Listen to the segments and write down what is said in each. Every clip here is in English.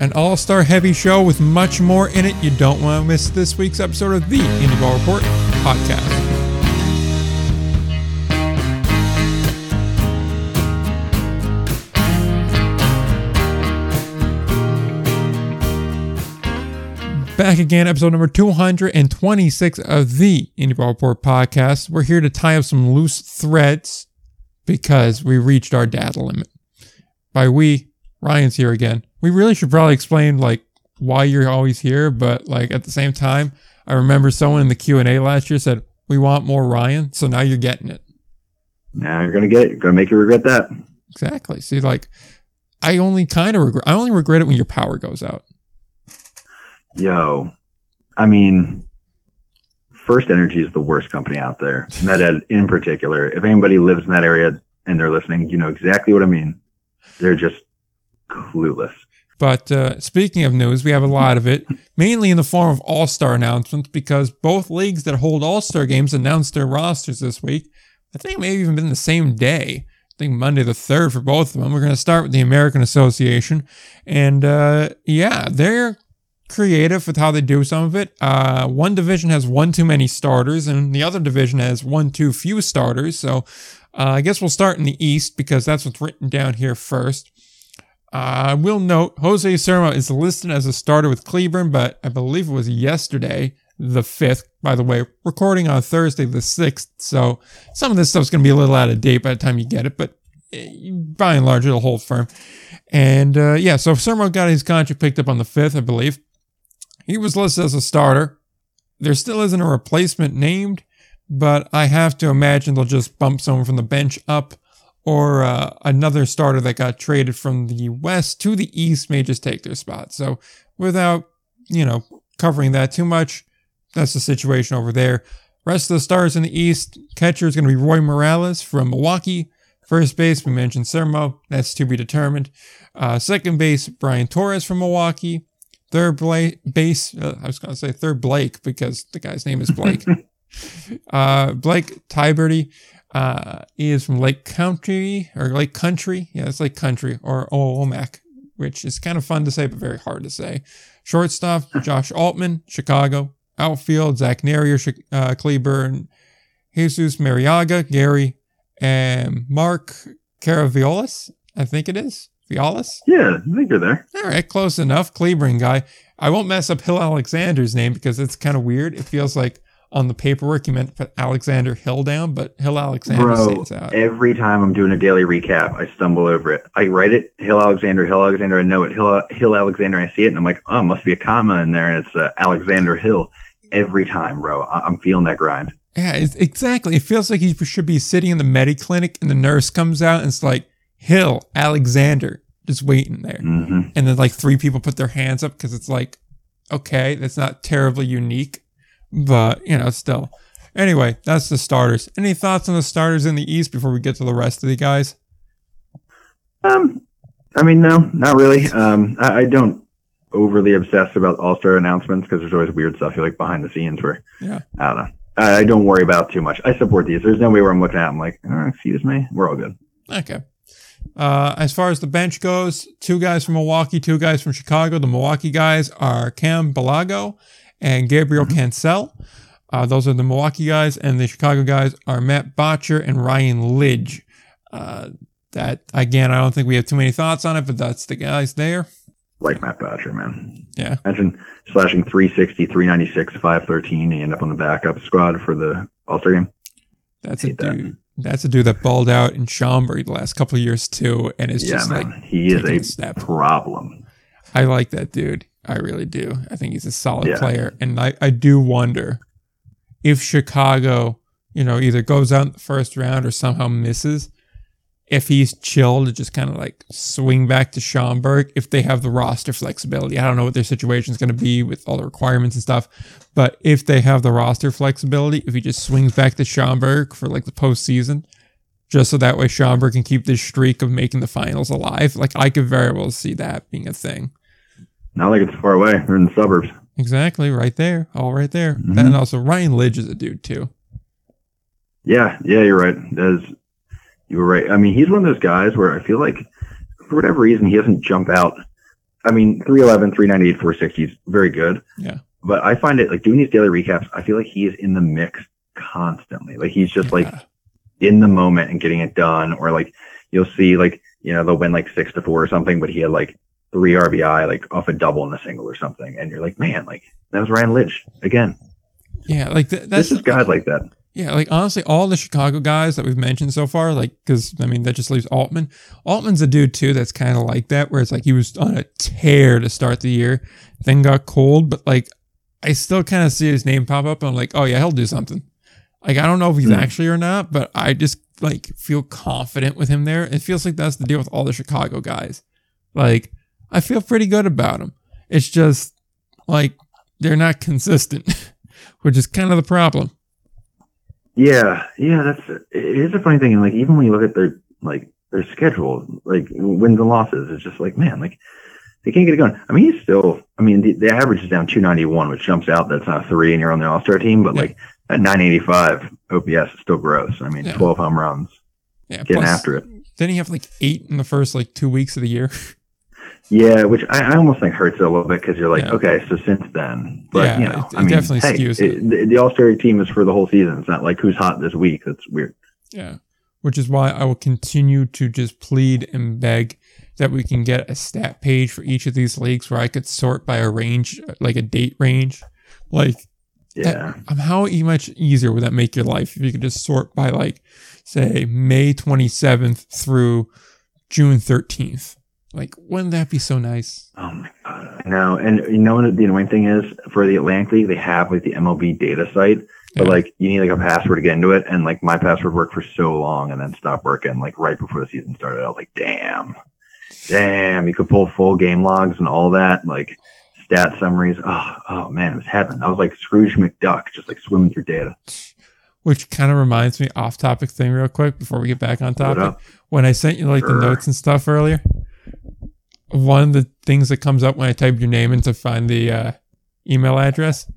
an all star heavy show with much more in it. You don't want to miss this week's episode of the Indie Ball Report podcast. Back again, episode number 226 of the Indie Ball Report podcast. We're here to tie up some loose threads because we reached our data limit. By we, Ryan's here again. We really should probably explain like why you're always here, but like at the same time, I remember someone in the Q&A last year said, "We want more Ryan," so now you're getting it. Now you're gonna get it. You're gonna make you regret that. Exactly. See, like I only kind of regret. I only regret it when your power goes out. Yo, I mean, First Energy is the worst company out there. Met-Ed in particular. If anybody lives in that area and they're listening, you know exactly what I mean. They're just clueless. But uh, speaking of news, we have a lot of it, mainly in the form of All Star announcements, because both leagues that hold All Star games announced their rosters this week. I think it may have even been the same day. I think Monday the 3rd for both of them. We're going to start with the American Association. And uh, yeah, they're creative with how they do some of it. Uh, one division has one too many starters, and the other division has one too few starters. So uh, I guess we'll start in the East because that's what's written down here first. I uh, will note Jose Sermo is listed as a starter with Cleburne, but I believe it was yesterday, the 5th. By the way, recording on Thursday, the 6th. So some of this stuff's going to be a little out of date by the time you get it, but eh, by and large, it'll hold firm. And uh, yeah, so Sermo got his contract picked up on the 5th, I believe. He was listed as a starter. There still isn't a replacement named, but I have to imagine they'll just bump someone from the bench up, or uh, another starter that got traded from the west to the east may just take their spot. So without, you know, covering that too much, that's the situation over there. Rest of the stars in the east, catcher is going to be Roy Morales from Milwaukee. First base, we mentioned Sermo. That's to be determined. Uh, second base, Brian Torres from Milwaukee. Third base, uh, I was going to say third Blake because the guy's name is Blake. uh, Blake Tiberi uh, is from Lake Country or Lake Country. Yeah, it's Lake Country or Omak, which is kind of fun to say, but very hard to say. Shortstop, Josh Altmann, Chicago. Outfield, Zach Nehrir, uh, Cleburne, Jesus Marriaga, Gary, and Mark Caraviolas, I think it is. Vialis? Yeah, I think you're there. All right, close enough. Cleburne guy. I won't mess up Hill Alexander's name because it's kind of weird. It feels like on the paperwork you meant to put Alexander Hill down, but Hill Alexander Bro, stands out. Every time I'm doing a daily recap, I stumble over it. I write it, Hill Alexander, Hill Alexander. I know it, Hill, Hill Alexander. I see it, and I'm like, oh, must be a comma in there, and it's uh, Alexander Hill. Every time, bro. I- I'm feeling that grind. Yeah, exactly. It feels like he should be sitting in the med clinic, and the nurse comes out, and it's like, Hill, Alexander, just waiting there. Mm-hmm. And then like three people put their hands up because it's like, okay, that's not terribly unique, but you know, still. Anyway, that's the starters. Any thoughts on the starters in the East before we get to the rest of the guys? Um, I mean, no, not really. Um, I, I don't overly obsess about All Star announcements because there's always weird stuff you like behind the scenes where yeah, I don't know. I, I don't worry about too much. I support these. There's no way where I'm looking at. I'm like, oh, excuse me, we're all good. Okay. Uh, as far as the bench goes, two guys from Milwaukee, two guys from Chicago. The Milwaukee guys are Cam Balago and Gabriel mm-hmm. Cancel. Uh, those are the Milwaukee guys, and the Chicago guys are Matt Botcher and Ryan Lidge. Uh, that again, I don't think we have too many thoughts on it, but that's the guys there. Like Matt Botcher, man. Yeah. Imagine slashing 360, 396, 513, and you end up on the backup squad for the All Star game. That's a dude. That. That's a dude that balled out in Schaumburg the last couple of years too, and is yeah, just man. like he is a step. problem. I like that dude. I really do. I think he's a solid yeah. player, and I, I do wonder if Chicago, you know, either goes out in the first round or somehow misses if he's chill to just kind of like swing back to Schaumburg, if they have the roster flexibility. I don't know what their situation is going to be with all the requirements and stuff, but if they have the roster flexibility, if he just swings back to Schaumburg for like the postseason, just so that way Schaumburg can keep this streak of making the finals alive, like I could very well see that being a thing. Not like it's far away. They're in the suburbs. Exactly, right there, all right there. Mm-hmm. And also Ryan Lidge is a dude too. Yeah, yeah, you're right. As you were right. I mean, he's one of those guys where I feel like, for whatever reason, he doesn't jump out I mean, 311, 398, 460 is very good. Yeah. But I find it like doing these daily recaps, I feel like he is in the mix constantly. Like he's just like in the moment and getting it done. Or like you'll see like, you know, they'll win like six to four or something, but he had like three RBI, like off a double and a single or something. And you're like, man, like that was Ryan Lidge again. yeah, like th- that's This is guys like that. Yeah, like honestly, all the Chicago guys that we've mentioned so far, like, because I mean, that just leaves Altmann. Altmann's a dude too that's kind of like that, where it's like he was on a tear to start the year, then got cold, but like, I still kind of see his name pop up, and I'm like, oh yeah, he'll do something. Like, I don't know if he's Hmm. actually or not, but I just like feel confident with him there. It feels like that's the deal with all the Chicago guys. Like, I feel pretty good about him. It's just like they're not consistent, which is kind of the problem. Yeah, yeah, that's it is a funny thing. And like even when you look at their like their schedule, like wins and losses, it's just like man, like they can't get it going. I mean, he's still. I mean, the, the average is down 291, which jumps out. That's not three, and you're on the All Star team. But Yeah. like at 985 OPS is still gross. I mean, Yeah. 12 home runs, Yeah, getting plus- after it. Didn't he have like eight in the first like two weeks of the year? Yeah, which I, I almost think hurts it a little bit because you're like, Yeah. okay, so since then, but Yeah, you know, it- it I mean, definitely hey, skews it, the, the All Star team is for the whole season. It's not like who's hot this week. That's weird. yeah. Which is why I will continue to just plead and beg that we can get a stat page for each of these leagues where I could sort by a range, like a date range. Like, Yeah. um, how much easier would that make your life if you could just sort by like, say, May 27th through June 13th? Like, wouldn't that be so nice? Oh my god, I know. And you know what the annoying thing is for the Atlantic League, they have like the MLB data site, but Yeah. like you need like a password to get into it, and like my password worked for so long and then stopped working like right before the season started. I was like, damn, damn, you could pull full game logs and all that, like stat summaries. Oh, oh man, it was heaven. I was like Scrooge McDuck, just like swimming through data. Which kind of reminds me off topic thing real quick before we get back on topic. When I sent you like Sure. the notes and stuff earlier, one of the things that comes up when I type your name in to find the uh, email address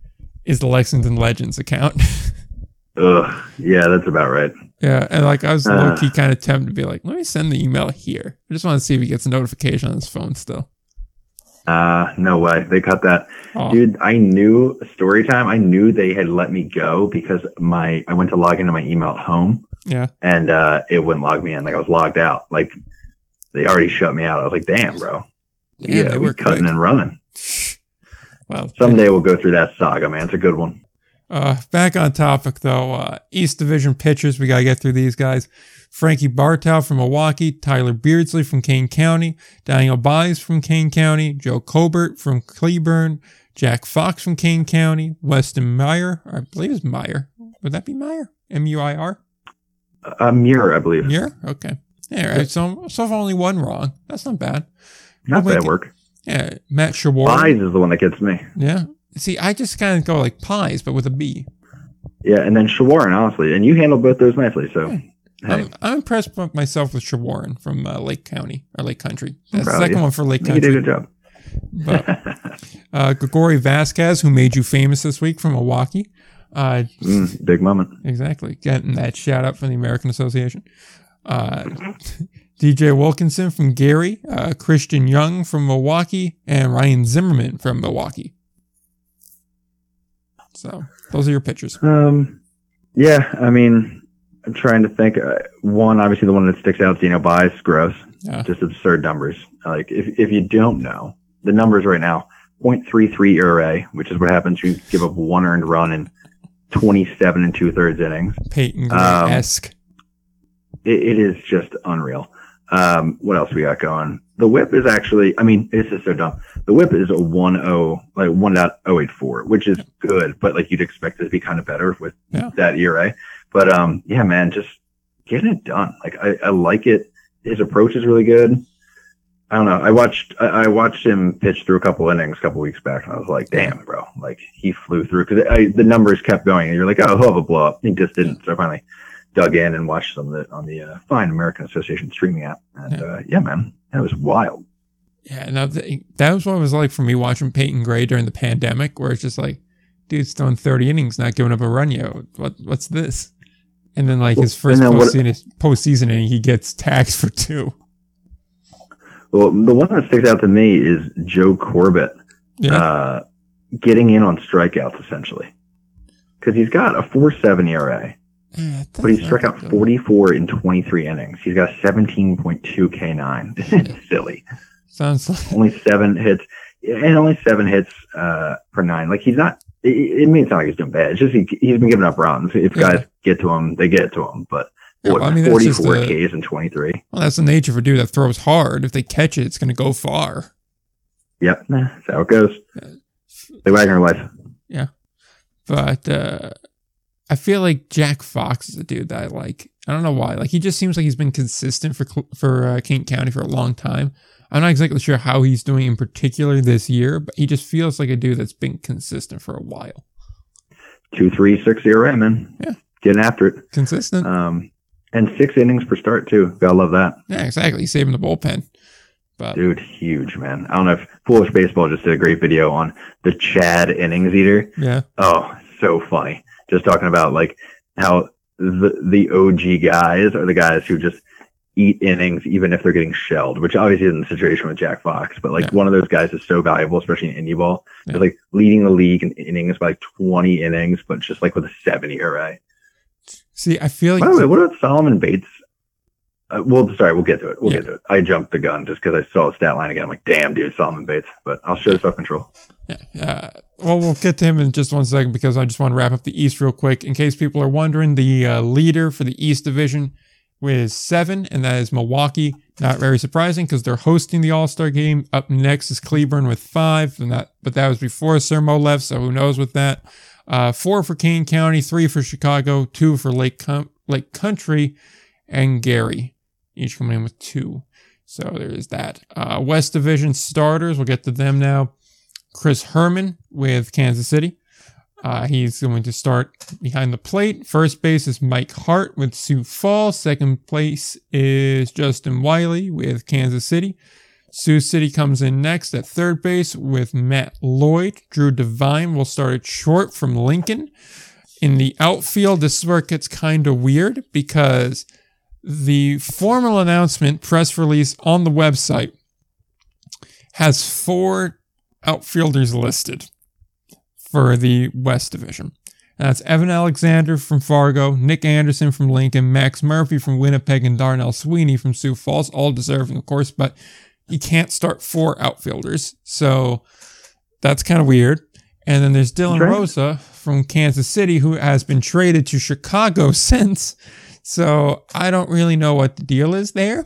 is the Lexington Legends account. Ugh, yeah, that's about right. yeah, and like I was Uh. low key kind of tempted to be like, let me send the email here. I just want to see if he gets a notification on his phone still. Uh, no way. They cut that. Oh, Dude, I knew story time. I knew they had let me go because my I went to log into my email at home yeah, and uh it wouldn't log me in. Like I was logged out. Like they already shut me out. I was like, damn, bro. yeah, Yeah, we're cutting quick. and running. Well, Someday we'll go through that saga, man. It's a good one. Uh, back on topic though, uh, East Division pitchers, we gotta get through these guys. Frankie Bartow from Milwaukee, Tyler Beardsley from Kane County, Daniel Buys from Kane County, Joe Colbert from Cleburne, Jack Fox from Kane County, Weston Meyer, I believe it's Meyer. Would that be Meyer? M U I R? A mirror, I believe. Meyer? Okay. All right. So, so far only one wrong. That's not bad. Not We'll bad work. Yeah. Matt Shawar. Pies is the one that gets me. Yeah. See, I just kind of go like pies, but with a B. Yeah, and then Shawarren, honestly, and you handled both those nicely. So, hey, I'm, I'm impressed with myself with Shawarren from uh, Lake County or Lake Country. That's the second you. one for Lake Country. you did a good job. But uh, Gregory Vasquez, who made you famous this week from Milwaukee. Uh, Mm, big moment. exactly. Getting that shout out from the American Association. Uh, DJ Wilkinson from Gary, uh, Christian Young from Milwaukee, and Ryan Zimmerman from Milwaukee. So those are your pitchers. Um, yeah, I mean, I'm trying to think. Uh, one, obviously, the one that sticks out is Dino Bias, gross, Yeah. just absurd numbers. Like, if if you don't know the numbers right now, 0.33 ERA, which is what happens. You give up one earned run in 27 and two thirds innings. Peyton Um, Gray esque. It, it is just unreal. Um, what else we got going? The whip is actually, I mean, it's just so dumb. The whip is a 1.0, like 1.084, which is good, but like you'd expect it to be kind of better with Yeah. that ERA. But, um, yeah, man, just getting it done. Like I, I like it. His approach is really good. I don't know. I watched, I, I watched him pitch through a couple innings a couple weeks back and I was like, damn, bro, like he flew through because the numbers kept going and you're like, oh, he'll have a blow up. He just didn't. So finally dug in and watched some of it on the uh, fine American Association streaming app. And Yeah. uh, yeah, man, that was wild. Yeah, th- that was what it was like for me watching Peyton Gray during the pandemic, where it's just like, dude's throwing 30 innings, not giving up a run yet. What, what's this? And then like his Well, first and then what- postseason, postseason inning, he gets tagged for two. Well, the one that sticks out to me is Joe Corbett Yeah. uh, getting in on strikeouts essentially, because he's got a four seven ERA, Yeah, but he struck out forty four in twenty three innings. He's got seventeen point two K nine. It's silly. Sounds like Only seven hits, and only seven hits uh, per nine. Like he's not. It, it may sound like he's doing bad. It's just he, he's been giving up runs. If Yeah. guys get to him, they get to him. But Yeah, what, well, I mean, 44 the- Ks in 23. well, that's the nature of a dude that throws hard. If they catch it, it's going to go far. Yep, nah, that's how it goes. The Wagner life. Yeah, but uh, I feel like Jack Fox is a dude that I like. I don't know why. Like he just seems like he's been consistent for for uh, Kane County for a long time. I'm not exactly sure how he's doing in particular this year, but he just feels like a dude that's been consistent for a while. Two, three, six ERA, man. Yeah. Getting after it. Consistent. Um, and six innings per start too. Gotta love that, yeah, exactly. He's saving the bullpen. But dude. Huge, man. I don't know if Foolish Baseball just did a great video on the Chad innings eater. yeah, Oh, so funny. Just talking about like how the the OG guys are the guys who just eat innings even if they're getting shelled, which obviously isn't the situation with Jack Fox, but like Yeah. one of those guys is so valuable, especially in indie ball. Yeah. They're like leading the league in innings by like 20 innings, but just like with a 70 ERA. see, I feel like By the way, what about Solomon Bates? Uh, well, sorry, we'll get to it. We'll Yeah. get to it. I jumped the gun just because I saw the stat line again. I'm like, damn, dude, Solomon Bates. But I'll show self control. Yeah. Uh, well, we'll get to him in just one second because I just want to wrap up the East real quick. In case people are wondering, the uh, leader for the East Division is seven, and that is Milwaukee. Not very surprising because they're hosting the All Star game. Up next is Cleburne with five, and that but that was before Sermo left, so who knows with that. Uh, four for Kane County, three for Chicago, two for Lake Com- Lake Country, and Gary, each coming in with two. So there's that. Uh, West Division starters, we'll get to them now. Chris Herman with Kansas City. Uh, he's going to start behind the plate. First base is Mike Hart with Sioux Falls. Second place is Justin Wiley with Kansas City. Sioux City comes in next at third base with Matt Lloyd. Drew Devine will start at short from Lincoln. In the outfield, this is where it gets kind of weird because the formal announcement press release on the website has four outfielders listed for the West Division. That's Evan Alexander from Fargo, Nick Anderson from Lincoln, Max Murphy from Winnipeg, and Darnell Sweeney from Sioux Falls, all deserving, of course, but you can't start four outfielders. So that's kind of weird. And then there's Dylan Right. Rosa from Kansas City, who has been traded to Chicago since. So I don't really know what the deal is there.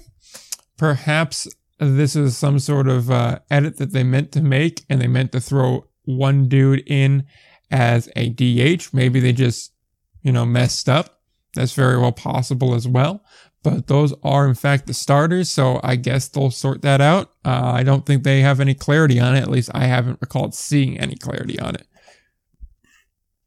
Perhaps this is some sort of uh, edit that they meant to make and they meant to throw one dude in as a DH. Maybe they just, you know, messed up. That's very well possible as well. But those are, in fact, the starters. So I guess they'll sort that out. Uh, I don't think they have any clarity on it. At least I haven't recalled seeing any clarity on it.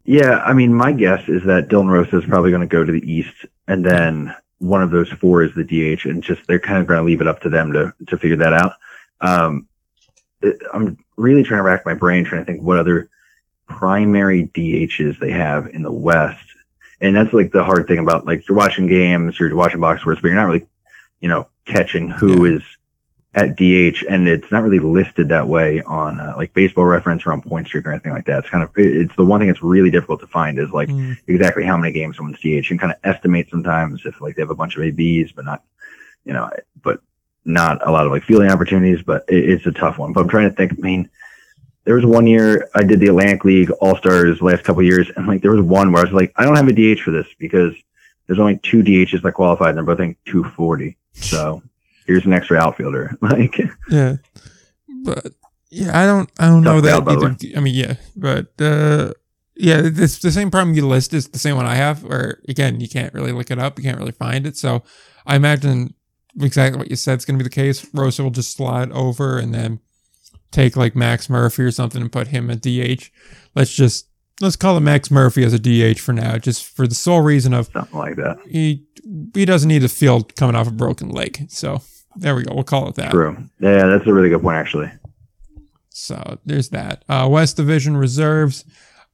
Yeah, I mean, my guess is that Dylan Rosa is probably going to go to the East, and then one of those four is the DH, and just they're kind of going to leave it up to them to to figure that out. Um, it- I'm really trying to rack my brain, trying to think what other primary DHs they have in the West, and that's like the hard thing about like you're watching games, you're watching box scores, but you're not really, you know, catching who is at DH, and it's not really listed that way on uh, like Baseball Reference or on Point Streak or anything like that. It's kind of it's the one thing that's really difficult to find is like Mm, exactly how many games someone's DH. Can kind of estimate sometimes if like they have a bunch of ABs, but not, you know, but not a lot of like fielding opportunities. But it, it's a tough one. But I'm trying to think. I mean, there was one year I did the Atlantic League All Stars last couple of years, and like there was one where I was like, I don't have a DH for this because there's only two DHs that qualified, and they're both in 240. So here's an extra outfielder. Like, yeah, but yeah, I don't, I don't know that. crowd, by the either. I mean, yeah, but uh, yeah, this the same problem you list is the same one I have. Where again, you can't really look it up, you can't really find it. So I imagine exactly what you said is going to be the case. Rosa will just slide over and then take like Max Murphy or something and put him at DH. Let's just let's call it Max Murphy as a DH for now, just for the sole reason of something like that. he he doesn't need a field coming off a broken leg. So there we go. We'll call it that. True. Yeah, that's a really good point, actually. So there's that. Uh, West Division reserves.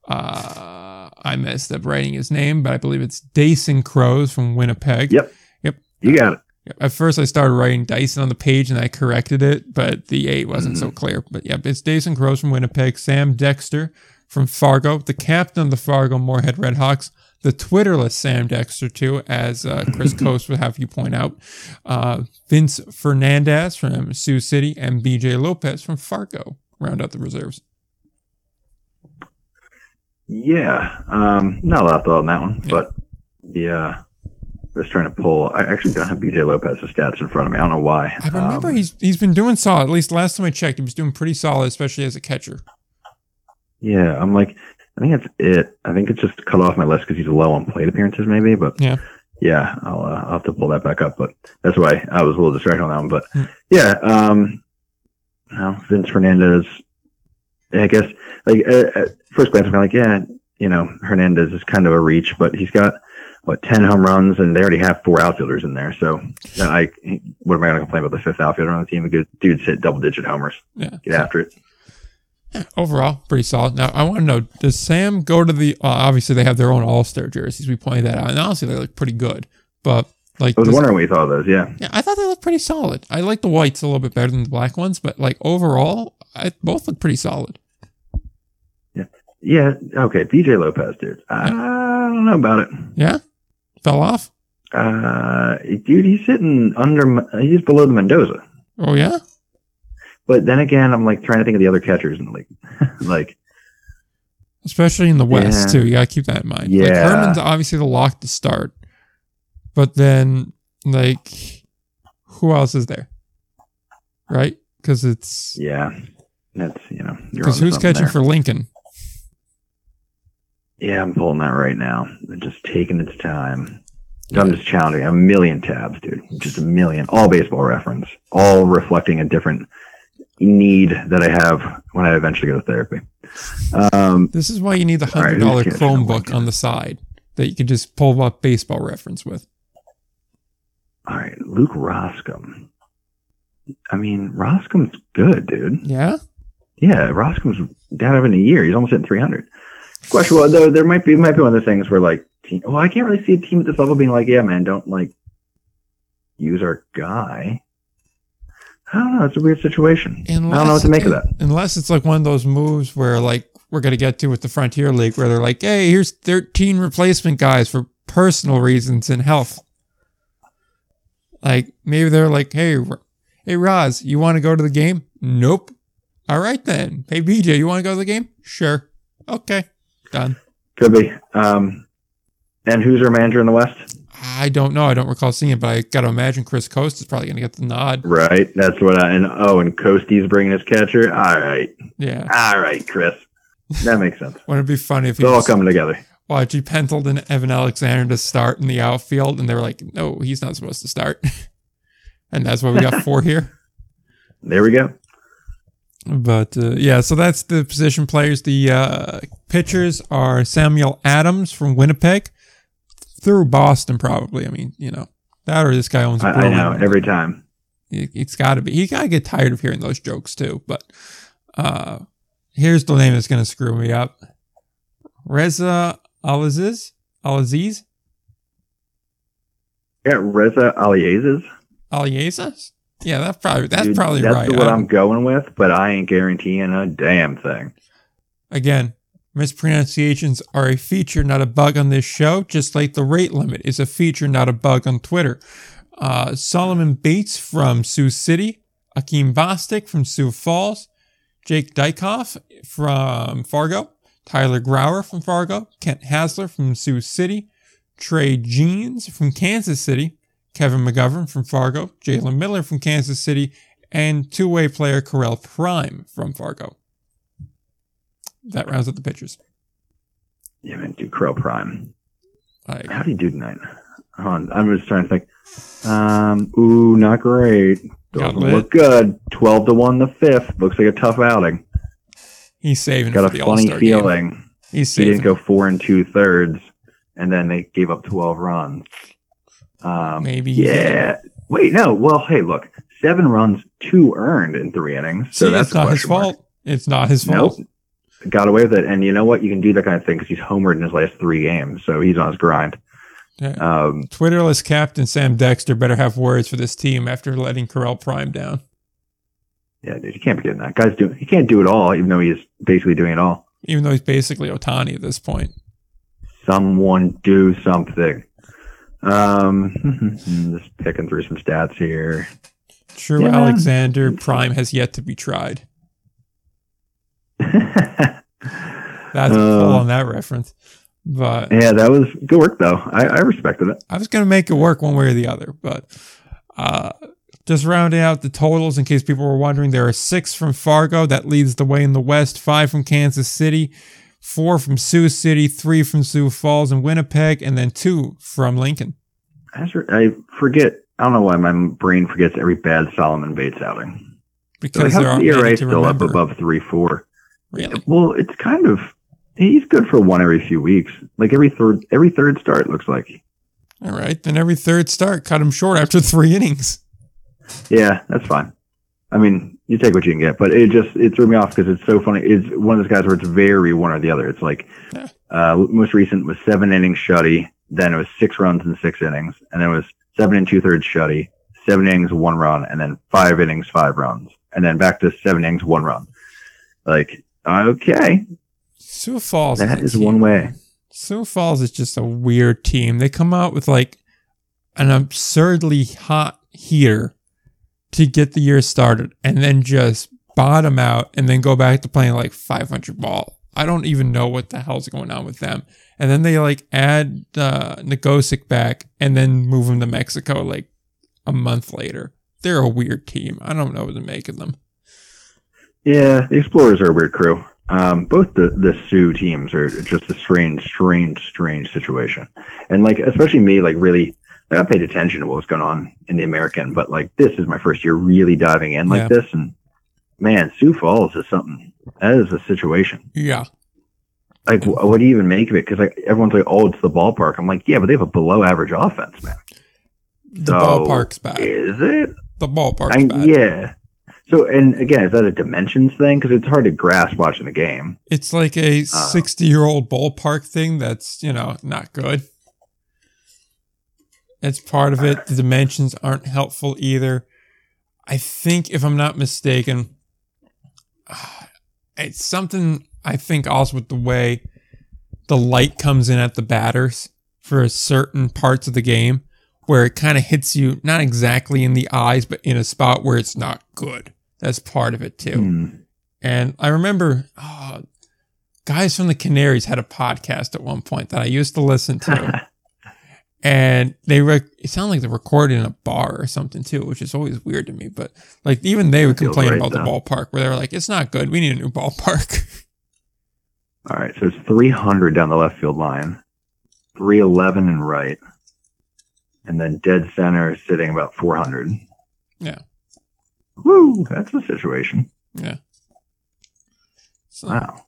Uh, I messed up writing his name, but I believe it's Dayson Croes from Winnipeg. Yep. Yep. You got it. At first, I started writing Dyson on the page and I corrected it, but the eight wasn't so clear. But yep, it's Dayson Croes from Winnipeg, Sam Dexter from Fargo, the captain of the Fargo Moorhead Redhawks, the Twitterless Sam Dexter, too, as uh, Chris Coast would have you point out, uh, Vince Fernandez from Sioux City, and BJ Lopez from Fargo round out the reserves. Yeah, um, not a lot of thought on that one, Yeah. but yeah, just trying to pull. I actually don't have BJ Lopez's stats in front of me. I don't know why. I remember Um, he's he's been doing solid. At least last time I checked, he was doing pretty solid, especially as a catcher. yeah, I'm like, I think that's it. I think it's just cut off my list because he's low on plate appearances, maybe. But Yeah. yeah, I'll, uh, I'll have to pull that back up. But that's why I was a little distracted on that one. But Hmm. yeah, um, no, Vince Fernandez. I guess like uh, at first glance, I'm like, yeah, you know, Hernandez is kind of a reach, but he's got what ten home runs, and they already have four outfielders in there. So I, what am I going to complain about the fifth outfielder on the team? A good dude's hit double digit homers. Yeah. Get after it. Overall, pretty solid. Now, I want to know: Does Sam go to the? Uh, obviously, they have their own All Star jerseys. We pointed that out, and honestly, they look pretty good. But like, I was wondering what you thought of those. Yeah. yeah, I thought they looked pretty solid. I like the whites a little bit better than the black ones, but like overall, I, both look pretty solid. Yeah. Yeah. Okay. BJ Lopez, dude. I don't know about it. Yeah, fell off. Uh, dude, he's sitting under, he's below the Mendoza. Oh yeah, But then again, I'm like trying to think of the other catchers in the league. like, especially in the West Yeah. too. You gotta keep that in mind. Yeah, Like. Herman's obviously the lock to start, but then like, who else is there? Right? Because it's yeah, that's, you know, because who's catching there. for Lincoln? Yeah, I'm pulling that right now. Just taking its time. I'm just challenging a million tabs, dude. Just a million. All baseball reference. All reflecting a different need that I have when I eventually go to therapy. Um, This is why you need the hundred dollar on Chromebook on the side that you can just pull up baseball reference with. all right, Luke Roscom. I mean, Roscom's good, dude. Yeah, Yeah, Roscom's down over in a year. He's almost hitting 300. Question, well, though, there might be might be one of the things where like, team, well, I can't really see a team at this level being like, yeah, man, don't like use our guy. I don't know. It's a weird situation. I don't know what to make of that. Unless it's like one of those moves where like we're gonna get to with the Frontier League, where they're like, "Hey, here's 13 replacement guys for personal reasons and health." Like maybe they're like, "Hey, hey, Roz, you want to go to the game?" Nope. All right then. Hey, BJ, you want to go to the game? Sure. Okay. Done. Could be. Um, and who's our manager in the West? I don't know. I don't recall seeing it, but I got to imagine Chris Coste is probably going to get the nod. Right. That's what I, and oh, and Costy's bringing his catcher. All right. Yeah. All right, Chris. That makes sense. Wouldn't it be funny if It's all coming together. watched he penciled in Evan Alexander to start in the outfield, and they were like, "No, he's not supposed to start," and that's why we got four here. There we go. But uh, yeah, so that's the position players. The uh, pitchers are Samuel Adams from Winnipeg through Boston, probably. I mean, you know that or this guy owns. a I, I know every time. It- it's got to be. He got to get tired of hearing those jokes too. But uh, here's the name that's going to screw me up: Reza Aleaziz. Alaziz. Yeah, Reza Aliazes. Aliazes. Yeah, that's probably that's Dude, probably that's right. what I'm going with, but I ain't guaranteeing a damn thing. Again, mispronunciations are a feature, not a bug on this show, just like the rate limit is a feature, not a bug on Twitter. Uh, Solomon Bates from Sioux City, Akeem Bostic from Sioux Falls, Jake Dykoff from Fargo, Tyler Grauer from Fargo, Kent Hasler from Sioux City, Trey Jeans from Kansas City, Kevin McGovern from Fargo, Jalen Miller from Kansas City, and two-way player Correlle Prime from Fargo. That rounds up the pitchers. Yeah, man, do Crow Prime. Like, How do you do tonight? Hold on, I'm just trying to think. Um, ooh, not great. Doesn't look good. Twelve to one, the fifth. Looks like a tough outing. he's saving Got for a funny All-Star game. feeling. He's He didn't go four and two thirds, and then they gave up twelve runs. Um, Maybe. yeah. Wait, no. Well, hey, look, seven runs, two earned in three innings. So See, that's not his mark. fault. It's not his Nope. Got away with it. And you know what? You can do that kind of thing because he's homered in his last three games. So he's on his grind. Yeah. Um, Twitterless captain Sam Dexter better have words for this team after letting Correlle Prime down. yeah, dude, you can't be getting that. Guys doing he can't do it all, even though he's basically doing it all. Even though he's basically Ohtani at this point. Someone do something. Um, just picking through some stats here. True Yeah. Alexander Prime has yet to be tried. That's Uh. on that reference. But Yeah, that was good work though. I, I respected it. I was going to make it work one way or the other. But uh, just rounding out the totals, in case people were wondering, there are six from Fargo that leads the way in the West, five from Kansas City, four from Sioux City, three from Sioux Falls and Winnipeg, and then two from Lincoln. I, forget. I don't know why my brain forgets every bad Solomon Bates outing. Because like, there aren't the ERA still remember. up above three four? Really? Well, it's kind of he's good for one every few weeks. Like every third every third start looks like. All right. Then every third start, cut him short after three innings. Yeah, that's fine. I mean, you take what you can get, but it just it threw me off because it's so funny. It's one of those guys where it's very one or the other. It's like Yeah. uh, most recent was seven innings shutty, then it was six runs in six innings, and then it was seven and two thirds shutty, seven innings one run, and then five innings five runs, and then back to seven innings one run. Like okay, Sioux Falls. That is, one way. Sioux Falls is just a weird team. They come out with like an absurdly hot heater to get the year started and then just bottom out and then go back to playing like 500 ball. I don't even know what the hell's going on with them. And then they like add uh, Nagosic back and then move him to Mexico like a month later. They're a weird team. I don't know what to make of them. Yeah, the Explorers are a weird crew. Um, both the the Sioux teams are just a strange, strange, strange situation. And like, especially me, like really, like, I paid attention to what was going on in the American, but like, this is my first year really diving in like Yeah. this, and man, Sioux Falls is something. That is a situation. Yeah. Like, wh- what do you even make of it? Because like everyone's like, oh, it's the ballpark. I'm like, yeah, but they have a below average offense, man. The So, ballpark's bad. Is it? The ballpark's I, bad. yeah. So, and again, is that a dimensions thing? Because it's hard to grasp watching the game. It's like a uh, 60 year old ballpark thing that's, you know, not good. It's part of it. The dimensions aren't helpful either. I think, if I'm not mistaken, it's something I think also with the way the light comes in at the batters for certain parts of the game where it kind of hits you, not exactly in the eyes, but in a spot where it's not good. That's part of it too. Hmm. And I remember oh, guys from the Canaries had a podcast at one point that I used to listen to. and they rec- it sounded like they recorded in a bar or something too, which is always weird to me. But like even they would complain right, about the ballpark where they were like, it's not good. We need a new ballpark. All right, so it's 300 down the left field line, 311 in right, and then dead center is sitting about 400. Yeah. Woo, that's the situation. yeah. So, Wow.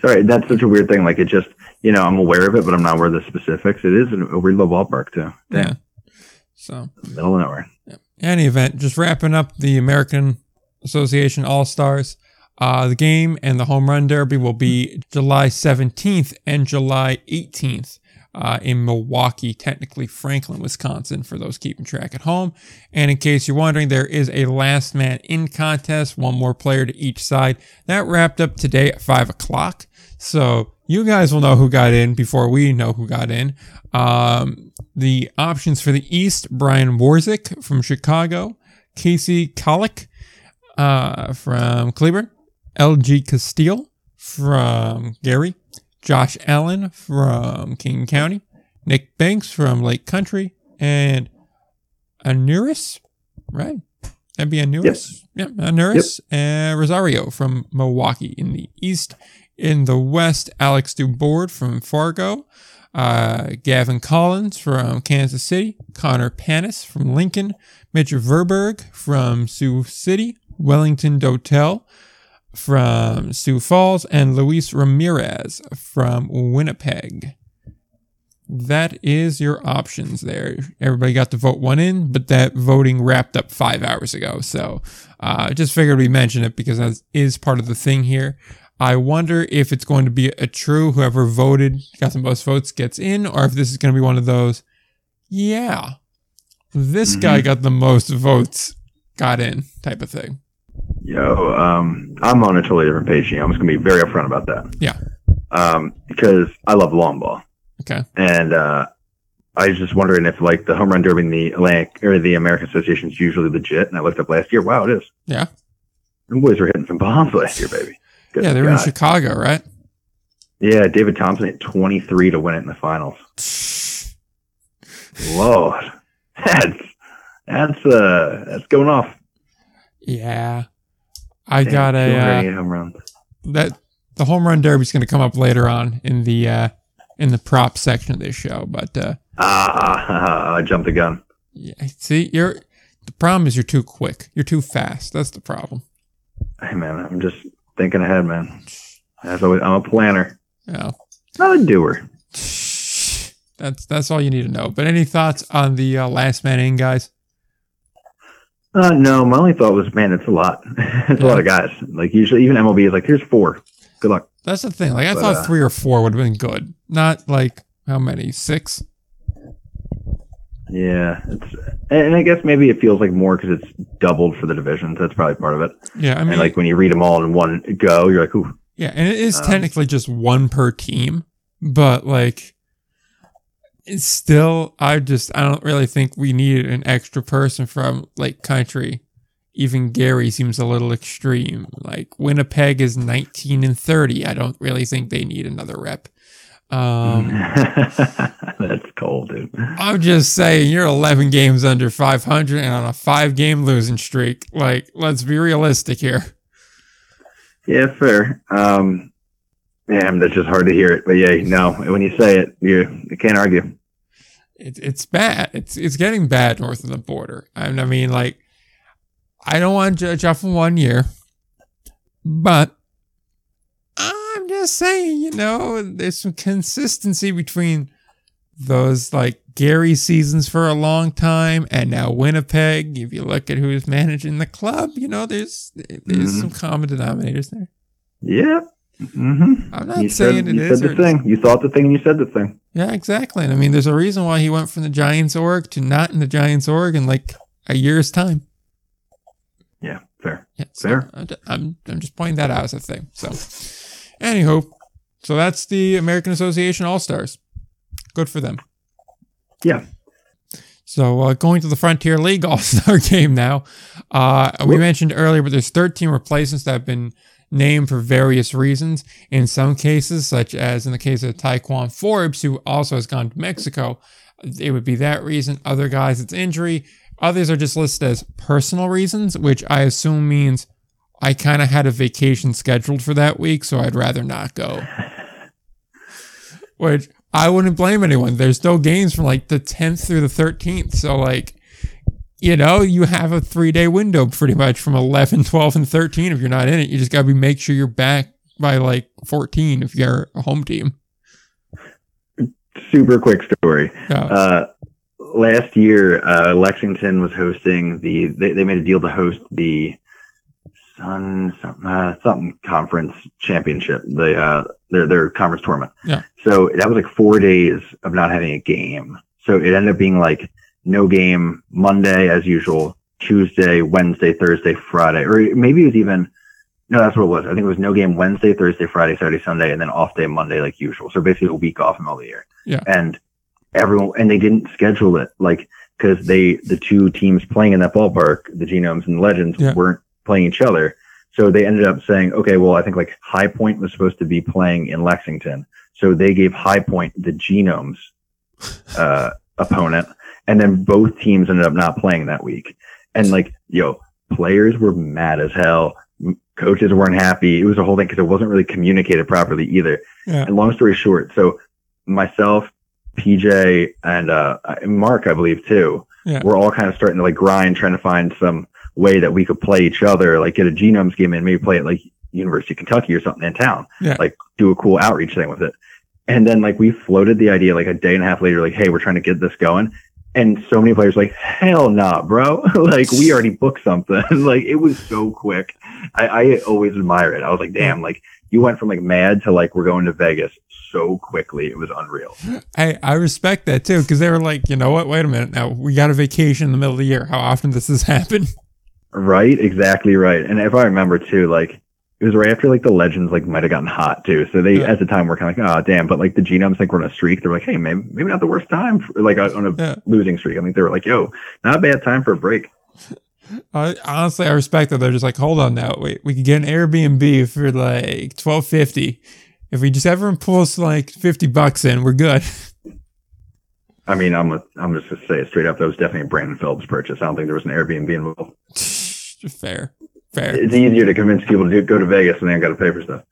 Sorry, that's such a weird thing. Like it just, you know, I'm aware of it, but I'm not aware of the specifics. It is a weird little ballpark too. yeah. So middle of nowhere. any event, just wrapping up the American Association All Stars. Uh, the game and the home run derby will be July 17th and July 18th uh, in Milwaukee, technically Franklin, Wisconsin, for those keeping track at home. And in case you're wondering, there is a last man in contest, one more player to each side. That wrapped up today at 5 o'clock. So you guys will know who got in before we know who got in. Um, the options for the East Brian Warzik from Chicago, Casey Kollick uh, from Cleburne, LG Castile from Gary, Josh Allen from Kane County, Nick Banks from Lake Country, and Anuris, right? That'd be Anuris. Yep, Anuris and Rosario from Milwaukee in the East. In the West, Alex Dubord from Fargo, uh, Gavin Collins from Kansas City, Connor Panas from Lincoln, Mitch Verberg from Sioux City, Wellington Dotel from Sioux Falls, and Luis Ramirez from Winnipeg. That is your options there. Everybody got to vote one in, but that voting wrapped up five hours ago. So uh, just figured we mention it because that is part of the thing here. I wonder if it's going to be a true whoever voted got the most votes gets in, or if this is going to be one of those, yeah, this guy Mhm. got the most votes, got in type of thing. Yo, um, I'm on a totally different page here. I'm just gonna be very upfront about that. Yeah. Um, because I love long ball, Okay. and uh, I was just wondering if like the home run derby in the Atlantic or the American Association is usually legit. And I looked up last year. Wow, it is. Yeah. The boys were hitting some bombs last year, baby. Good yeah, they were in Chicago, right? Yeah, David Thompson hit 23 to win it in the finals. Lord, that's that's uh that's going off. Yeah. I Damn, got a, uh, home runs. that the home run derby is going to come up later on in the uh in the prop section of this show but uh Ah, I jumped the gun. yeah see you're the problem is you're too quick you're too fast that's the problem Hey man, I'm just thinking ahead, man. As always, I'm a planner, yeah not a doer. that's that's all you need to know but any thoughts on the uh, last man in guys Uh, no, my only thought was, man, it's a lot. it's a lot of guys. Like usually, even MLB is like, here's four. Good luck. that's the thing like i But, thought uh, three or four would have been good not like how many six Yeah, it's and I guess maybe it feels like more because it's doubled for the divisions. That's probably part of it. yeah i mean and like when you read them all in one go, you're like, ooh, Yeah, and it is Um, technically just one per team, but like still I just I don't really think we need an extra person from like Country. Even Gary seems a little extreme. Like Winnipeg is 19 and 30. I don't really think they need another rep. Um that's cold, dude. I'm just saying you're 11 games under 500 and on a 5 game losing streak. Like let's be realistic here. Yeah, fair. Um, yeah, I mean, that's just hard to hear it, but yeah, no, when you say it, you, you can't argue. it's it's bad. It's it's getting bad north of the border. I mean, like, I don't want to judge off of one year, but I'm just saying, you know, there's some consistency between those like Gary seasons for a long time and now Winnipeg. If you look at who's managing the club, you know, there's there's Mhm. some common denominators there. Yeah. Mm-hmm. I'm not You saying said, it you is. said the thing. You thought the thing and you said the thing. Yeah, exactly. And I mean, there's a reason why he went from the Giants org to not in the Giants org in like a year's time. Yeah, fair. Yeah, so Fair. I'm, I'm, I'm just pointing that out as a thing. So, anywho, so that's the American Association All Stars. Good for them. Yeah. So uh, going to the Frontier League All Star game now. Uh, we mentioned earlier, but there's 13 replacements that have been named for various reasons. In some cases, such as in the case of Ti'Quan Forbes, who also has gone to Mexico, it would be that reason. Other guys, it's injury. Others are just listed as personal reasons, which I assume means I kind of had a vacation scheduled for that week, so I'd rather not go. Which I wouldn't blame anyone. There's no games from like the 10th through the 13th. So, like, you know, you have a three day window pretty much from 11, 12, and 13. If you're not in it, you just got to be make sure you're back by like 14 if you're a home team. Super quick story. Yeah. Uh, last year, uh, Lexington was hosting the. They, they made a deal to host the Sun something, uh, something conference championship. The uh, their their conference tournament. Yeah. So that was like four days of not having a game. So it ended up being like no game Monday as usual, Tuesday, Wednesday, Thursday, Friday, or maybe it was even. No, that's what it was. I think it was no game Wednesday, Thursday, Friday, Saturday, Sunday, and then off day Monday like usual. So basically a week off in middle the year. Yeah. And everyone and they didn't schedule it like because they the two teams playing in that ballpark the genomes and the legends Yeah. weren't playing each other so they ended up saying okay well i think like high point was supposed to be playing in lexington so they gave high point the genomes uh opponent and then both teams ended up not playing that week and like yo players were mad as hell coaches weren't happy it was a whole thing because it wasn't really communicated properly either Yeah. and long story short, so myself, PJ, and uh, Mark, I believe too, Yeah. we're all kind of starting to like grind, trying to find some way that we could play each other, like get a genomes game and maybe play at like University of Kentucky or something in town, Yeah. like do a cool outreach thing with it. And then like we floated the idea like a day and a half later, like, hey, we're trying to get this going. And so many players like, hell nah, bro. like we already booked something. like it was so quick. I, I always admire it. I was like, damn, like you went from like mad to like we're going to Vegas so quickly. It was unreal. I, I respect that too because they were like, you know what? Wait a minute. Now we got a vacation in the middle of the year. How often does this happen? Right, exactly right. And if I remember too, like it was right after like the legends like might have gotten hot too. So they Yeah. at the time were kind of like, oh damn. But like the genomes like were on a streak. They're like, hey, maybe maybe not the worst time for, like on a Yeah. losing streak. I think they were like, yo, not a bad time for a break. Uh, honestly, I respect that. They're just like, hold on now. Wait, we could get an Airbnb for like twelve fifty. If we just everyone pulls like fifty bucks in, we're good. I mean, I'm a, I'm just gonna say it straight up. That was definitely a Brandon Phillips purchase. I don't think there was an Airbnb involved. fair, fair. It's easier to convince people to do, go to Vegas and they ain't got to pay for stuff.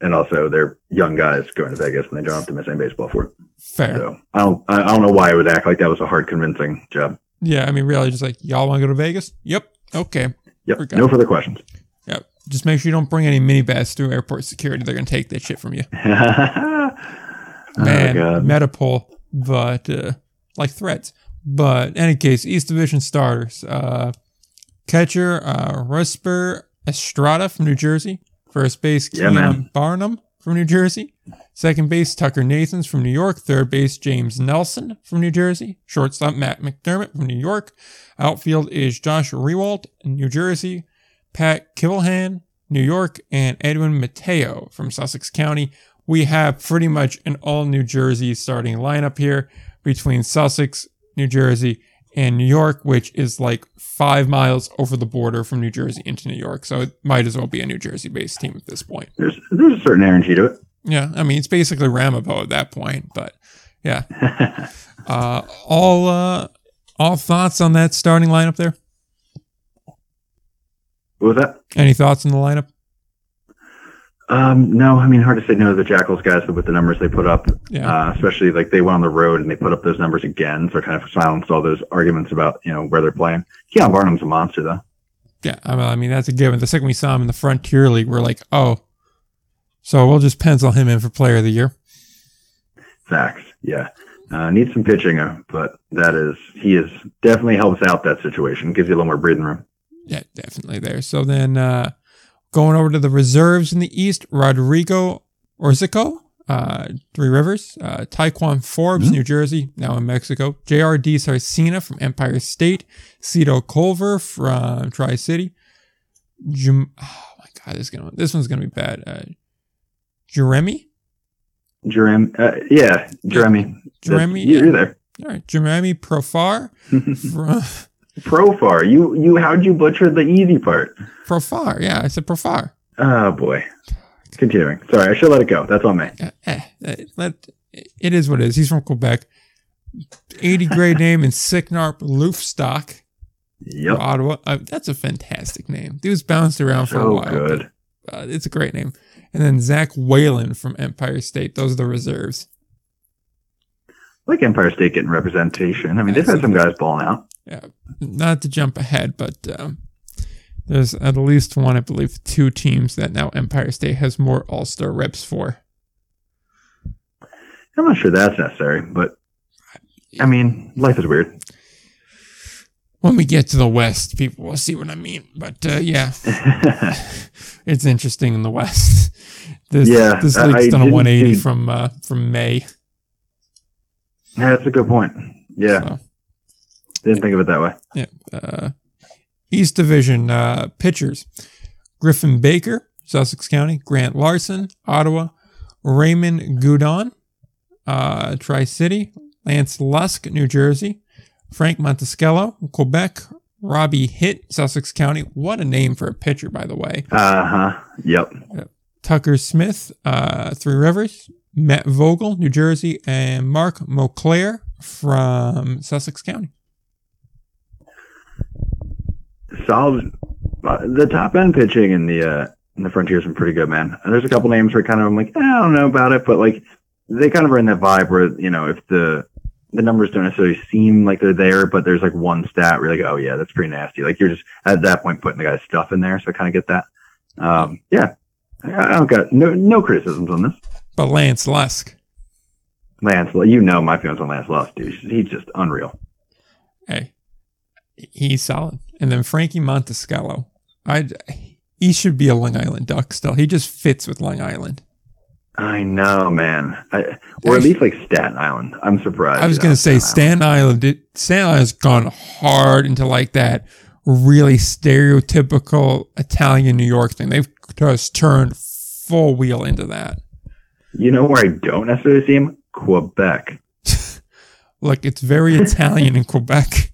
And also, they're young guys going to Vegas and they don't have to miss any baseball for it. Fair. So I don't I don't know why I would act like that was a hard convincing job. Yeah, I mean, really, just like y'all want to go to Vegas? Yep. Okay. Yep. No further questions. Yep. Just make sure you don't bring any mini bats through airport security. They're gonna take that shit from you. oh Man, God. Metapole, but uh, like threats. But in any case, East Division starters. Uh, catcher uh, Rusper Estrada from New Jersey. First base Yeah, Keon man. Barnum from New Jersey. Second base Tucker Nathans from New York. Third base James Nelson from New Jersey. Shortstop Matt McDermott from New York. Outfield is Josh Rehwaldt, New Jersey. Pat Kivlehan, New York, and Edwin Mateo from Sussex County. We have pretty much an all New Jersey starting lineup here between Sussex, New Jersey, and New York, which is like five miles over the border from New Jersey into New York. So it might as well be a New Jersey based team at this point. There's there's a certain energy to it. Yeah, I mean, it's basically Ramapo at that point, but yeah. Uh, all, uh, all thoughts on that starting lineup there? what was that? Any thoughts on the lineup? Um, no, I mean hard to say no to the Jackals guys but with the numbers they put up. Yeah. Uh, especially like they went on the road and they put up those numbers again, so it kind of silenced all those arguments about you know where they're playing. Keon Barnum's a monster though. Yeah, I mean, I mean that's a given. The second we saw him in the Frontier League, we're like, oh, so we'll just pencil him in for Player of the Year. Facts. Yeah. Uh, needs some pitching, but that is he is definitely helps out that situation, gives you a little more breathing room. Yeah, definitely there. So then uh, going over to the reserves in the East, Rodrigo Orozco, uh, Three Rivers, uh, Ti'Quan Forbes, Mhm. New Jersey, now in Mexico, J.R.D. Sarcina from Empire State, Cito Culver from Tri City, oh my God, this is gonna this one's gonna be bad. Uh, Jeremy, Jeremy, uh, yeah, Jeremy, Jeremy, you're yeah. there. all right, Jeremy Profar from Profar, you you how'd you butcher the easy part? Profar, yeah, I said Profar. Oh boy. Continuing. Sorry, I should let it go. That's on me. eh, eh, let, it is what it is. He's from Quebec. 80 grade name in Sicnarf Loopstok, Yep. Ottawa. Uh, that's a fantastic name. Dude's bounced around for a while. good. but, uh, it's a great name. And then Zach Whalen from Empire State. Those are the reserves. I like Empire State getting representation. I mean, they've had some guys balling out. Not to jump ahead, but um, there's at least one, I believe, two teams that now Empire State has more All Star reps for. I'm not sure that's necessary, but I mean, life is weird. When we get to the West, people will see what I mean. But uh, yeah, it's interesting in the West. This Yeah, this league's I done a 180 see- from uh, from May. yeah, that's a good point. Yeah, So, didn't think of it that way. yeah. Uh, East Division uh, pitchers: Griffin Baker, Sussex County; Grant Larson, Ottawa; Raymond Goudon, uh, Tri City; Lance Lusk, New Jersey; Frank Moscatiello, Quebec; Robbie Hitt, Sussex County. What a name for a pitcher, by the way. Uh huh. Yep. Tucker Smith, uh, Three Rivers, Matt Vogel, New Jersey, and Mark Moclair from Sussex County. Solid. Uh, the top end pitching in the uh, in the frontier's been pretty good, man. And there's a couple names where kind of I'm like, eh, I don't know about it, but like they kind of are in that vibe where you know if the the numbers don't necessarily seem like they're there, but there's like one stat where you're like, oh yeah, that's pretty nasty. Like you're just at that point putting the guy's stuff in there, so I kind of get that. Um, yeah, I I don't got no no criticisms on this. But Lance Lusk, Lance, you know my feelings on Lance Lusk, dude. He's just unreal. Hey, he's solid. And then Frankie Moscatiello. I he should be a Long Island Duck still. He just fits with Long Island. I know, man. I, or at least like Staten Island. I'm surprised. I was going to say Staten Island. It, Staten Island has gone hard into like that really stereotypical Italian New York thing. They've just turned full wheel into that. You know where I don't necessarily see him? Quebec. Look, it's very Italian in Quebec.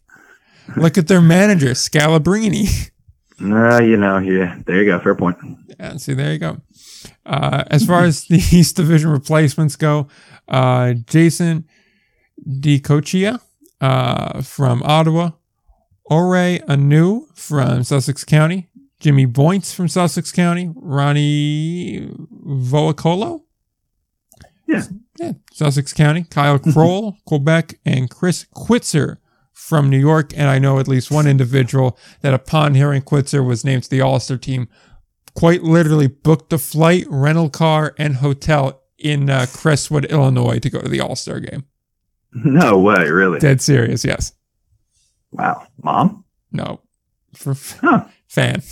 Look at their manager, Scalabrini. Nah, you know, yeah, there you go. Fair point. Yeah, see, there you go. Uh, as far as the East Division replacements go, uh, Jason DiCoccia uh, from Ottawa, Ore Anu from Sussex County, Jimmy Boyntz from Sussex County, Ronnie Voacolo. Yeah. Yeah, Sussex County, Kyle Kroll, Quebec, and Chris Quitzer from New York. And I know at least one individual that upon hearing Quitzer was named to the All Star team, quite literally booked a flight, rental car, and hotel in uh, Crestwood, Illinois to go to the All Star game. No way, really? Dead serious, yes. Wow. Mom? No. For Huh. fan.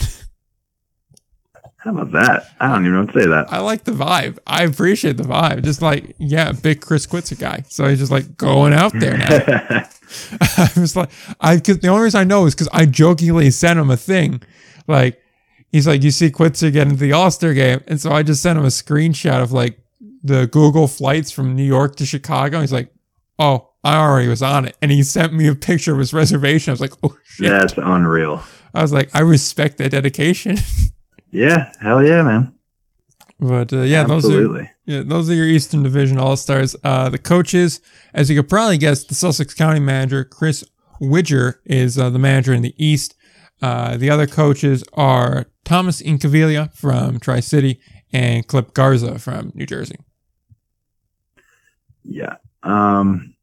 How about that? I don't even what to say that. I like the vibe. I appreciate the vibe. Just like, yeah, big Chris Quitzer guy. So he's just like going out there now. I was like, I cause the only reason I know is because I jokingly sent him a thing. Like, he's like, you see Quitzer get into the All Star game. And so I just sent him a screenshot of like the Google flights from New York to Chicago. He's like, oh, I already was on it. And he sent me a picture of his reservation. I was like, oh shit. That's unreal. I was like, I respect that dedication. Yeah, hell yeah, man. but uh, yeah, those are Absolutely. Yeah, those are your Eastern Division All Stars. Uh, the coaches, as you could probably guess, the Sussex County manager, Chris Widger, is uh, the manager in the East. Uh, the other coaches are Thomas Incaviglia from Tri City and Clip Garza from New Jersey. Yeah. Um,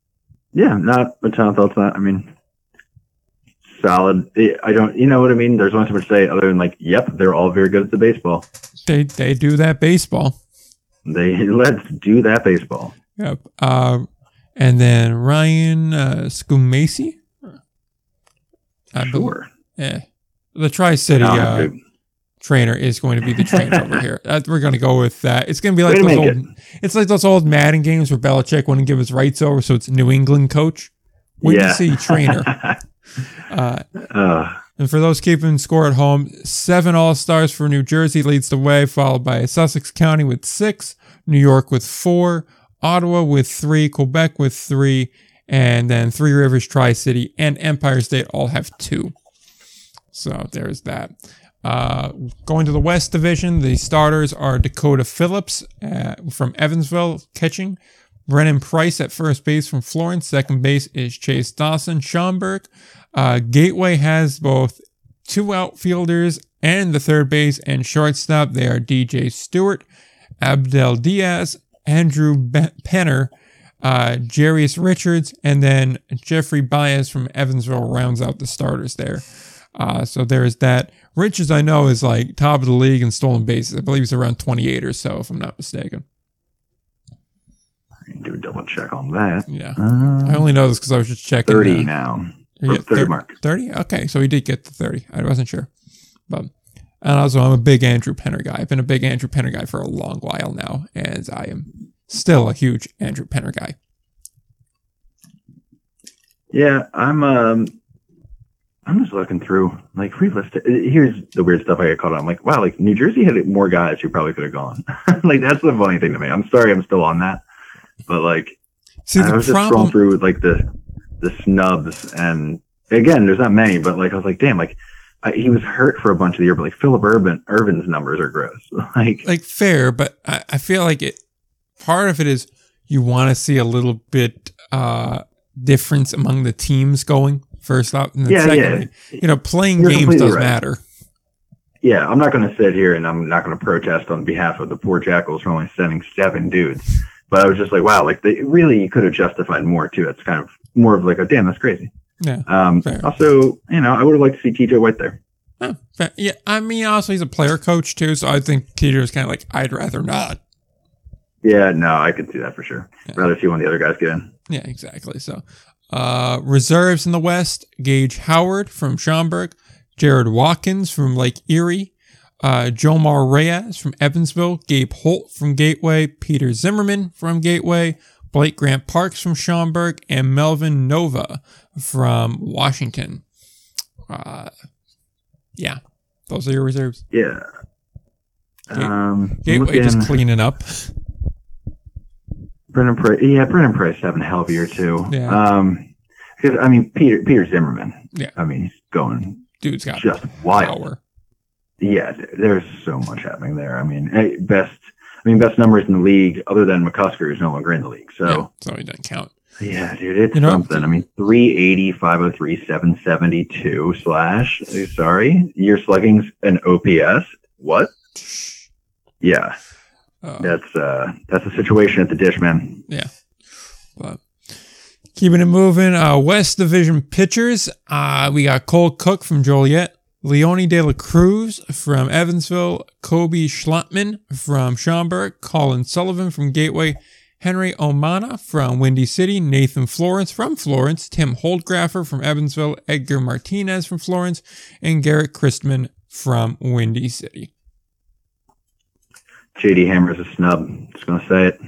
yeah, not a ton of thoughts on that. I mean, solid. I don't, you know what I mean? There's not so much to say other than like, yep, they're all very good at the baseball. They they do that baseball. They let's do that baseball. Yep. Uh, and then Ryan uh, Scumacy. I believe- Sure. Yeah. The Tri City uh, trainer is going to be the trainer over here. Uh, we're going to go with that. It's going to be like those old. It's like those old Madden games where Belichick wouldn't give his rights over, so it's New England coach. When Yeah. see trainer, uh, uh, and for those keeping score at home, seven All Stars for New Jersey leads the way, followed by Sussex County with six, New York with four, Ottawa with three, Quebec with three, and then Three Rivers, Tri City, and Empire State all have two. So there's that. Uh, going to the West Division, the starters are Dakota Phillips uh, from Evansville catching, Brennan Price at first base from Florence. Second base is Chase Dawson, Schaumburg. Uh, Gateway has both two outfielders and the third base and shortstop. They are DJ Stewart, Abdel Diaz, Andrew Penner, uh, Jarius Richards, and then Jeffrey Baez from Evansville rounds out the starters there. Uh, so there's that. Richards, I know, is like top of the league in stolen bases. I believe he's around 28 or so, if I'm not mistaken. Do a double check on that. Yeah. Uh, I only know this because I was just checking. 30 uh, now. Yeah, Or 30 mark. 30? Okay, so he did get to 30. I wasn't sure. But and also I'm a big Andrew Penner guy. I've been a big Andrew Penner guy for a long while now, and I am still a huge Andrew Penner guy. Yeah, I'm um I'm just looking through like realistic. Here's the weird stuff I get caught on. I'm like, wow, like New Jersey had more guys who probably could have gone. like that's the funny thing to me. I'm sorry, I'm still on that, but like See, I was just scrolling problem. through like the the snubs, and again, there's not many, but like I was like, damn, like I, he was hurt for a bunch of the year, but like Philip Urban Irvin's numbers are gross. like Like fair, but I, I feel like it. Part of it is you want to see a little bit uh difference among the teams going first up, and then Yeah, yeah. you know, playing You're games does right. matter. yeah, I'm not going to sit here and I'm not going to protest on behalf of the poor Jackals for only sending seven dudes. But I was just like, wow, like they really you could have justified more too. It's kind of more of like, a damn, that's crazy. Yeah. Um, Fair. also, you know, I would have liked to see TJ White there. Oh, fair. Yeah, I mean, also he's a player coach too, so I think Peter's kind of like, I'd rather not. Yeah, no, I could see that for sure. Yeah. Rather see one of the other guys get in. Yeah, exactly. So, Uh, reserves in the West: Gage Howard from Schaumburg, Jared Watkins from Lake Erie, uh, Jomar Reyes from Evansville, Gabe Holt from Gateway, Peter Zimmerman from Gateway, Blake Grant Parks from Schaumburg, and Melvin Nova from Washington. Uh, yeah, those are your reserves. Yeah. Ga- Um, Gateway looking- just cleaning up. Brennan Price. Yeah, Brennan Price having a hell of a year too. Yeah. Um, because I mean Peter Peter Zimmerman. Yeah. I mean he's going Dude's got just wild. power. Yeah, there's so much happening there. I mean, hey, best. I mean, best numbers in the league, other than McCusker, who's no longer in the league. Yeah, So, so he doesn't count. yeah, dude, it's You know- something. I mean, 380, 503, 772 slash. Sorry, your slugging's an OPS. What? Yeah, Uh, that's uh, that's a situation at the dish, man. Yeah, but keeping it moving, uh, West Division pitchers. Uh, we got Cole Cook from Joliet, Leone De La Cruz from Evansville, Kobe Schlotman from Schaumburg, Colin Sullivan from Gateway, Henry Omana from Windy City, Nathan Florence from Florence, Tim Holdgraffer from Evansville, Edgar Martinez from Florence, and Garrett Christman from Windy City. JD Hammer's a snub. Just gonna say it.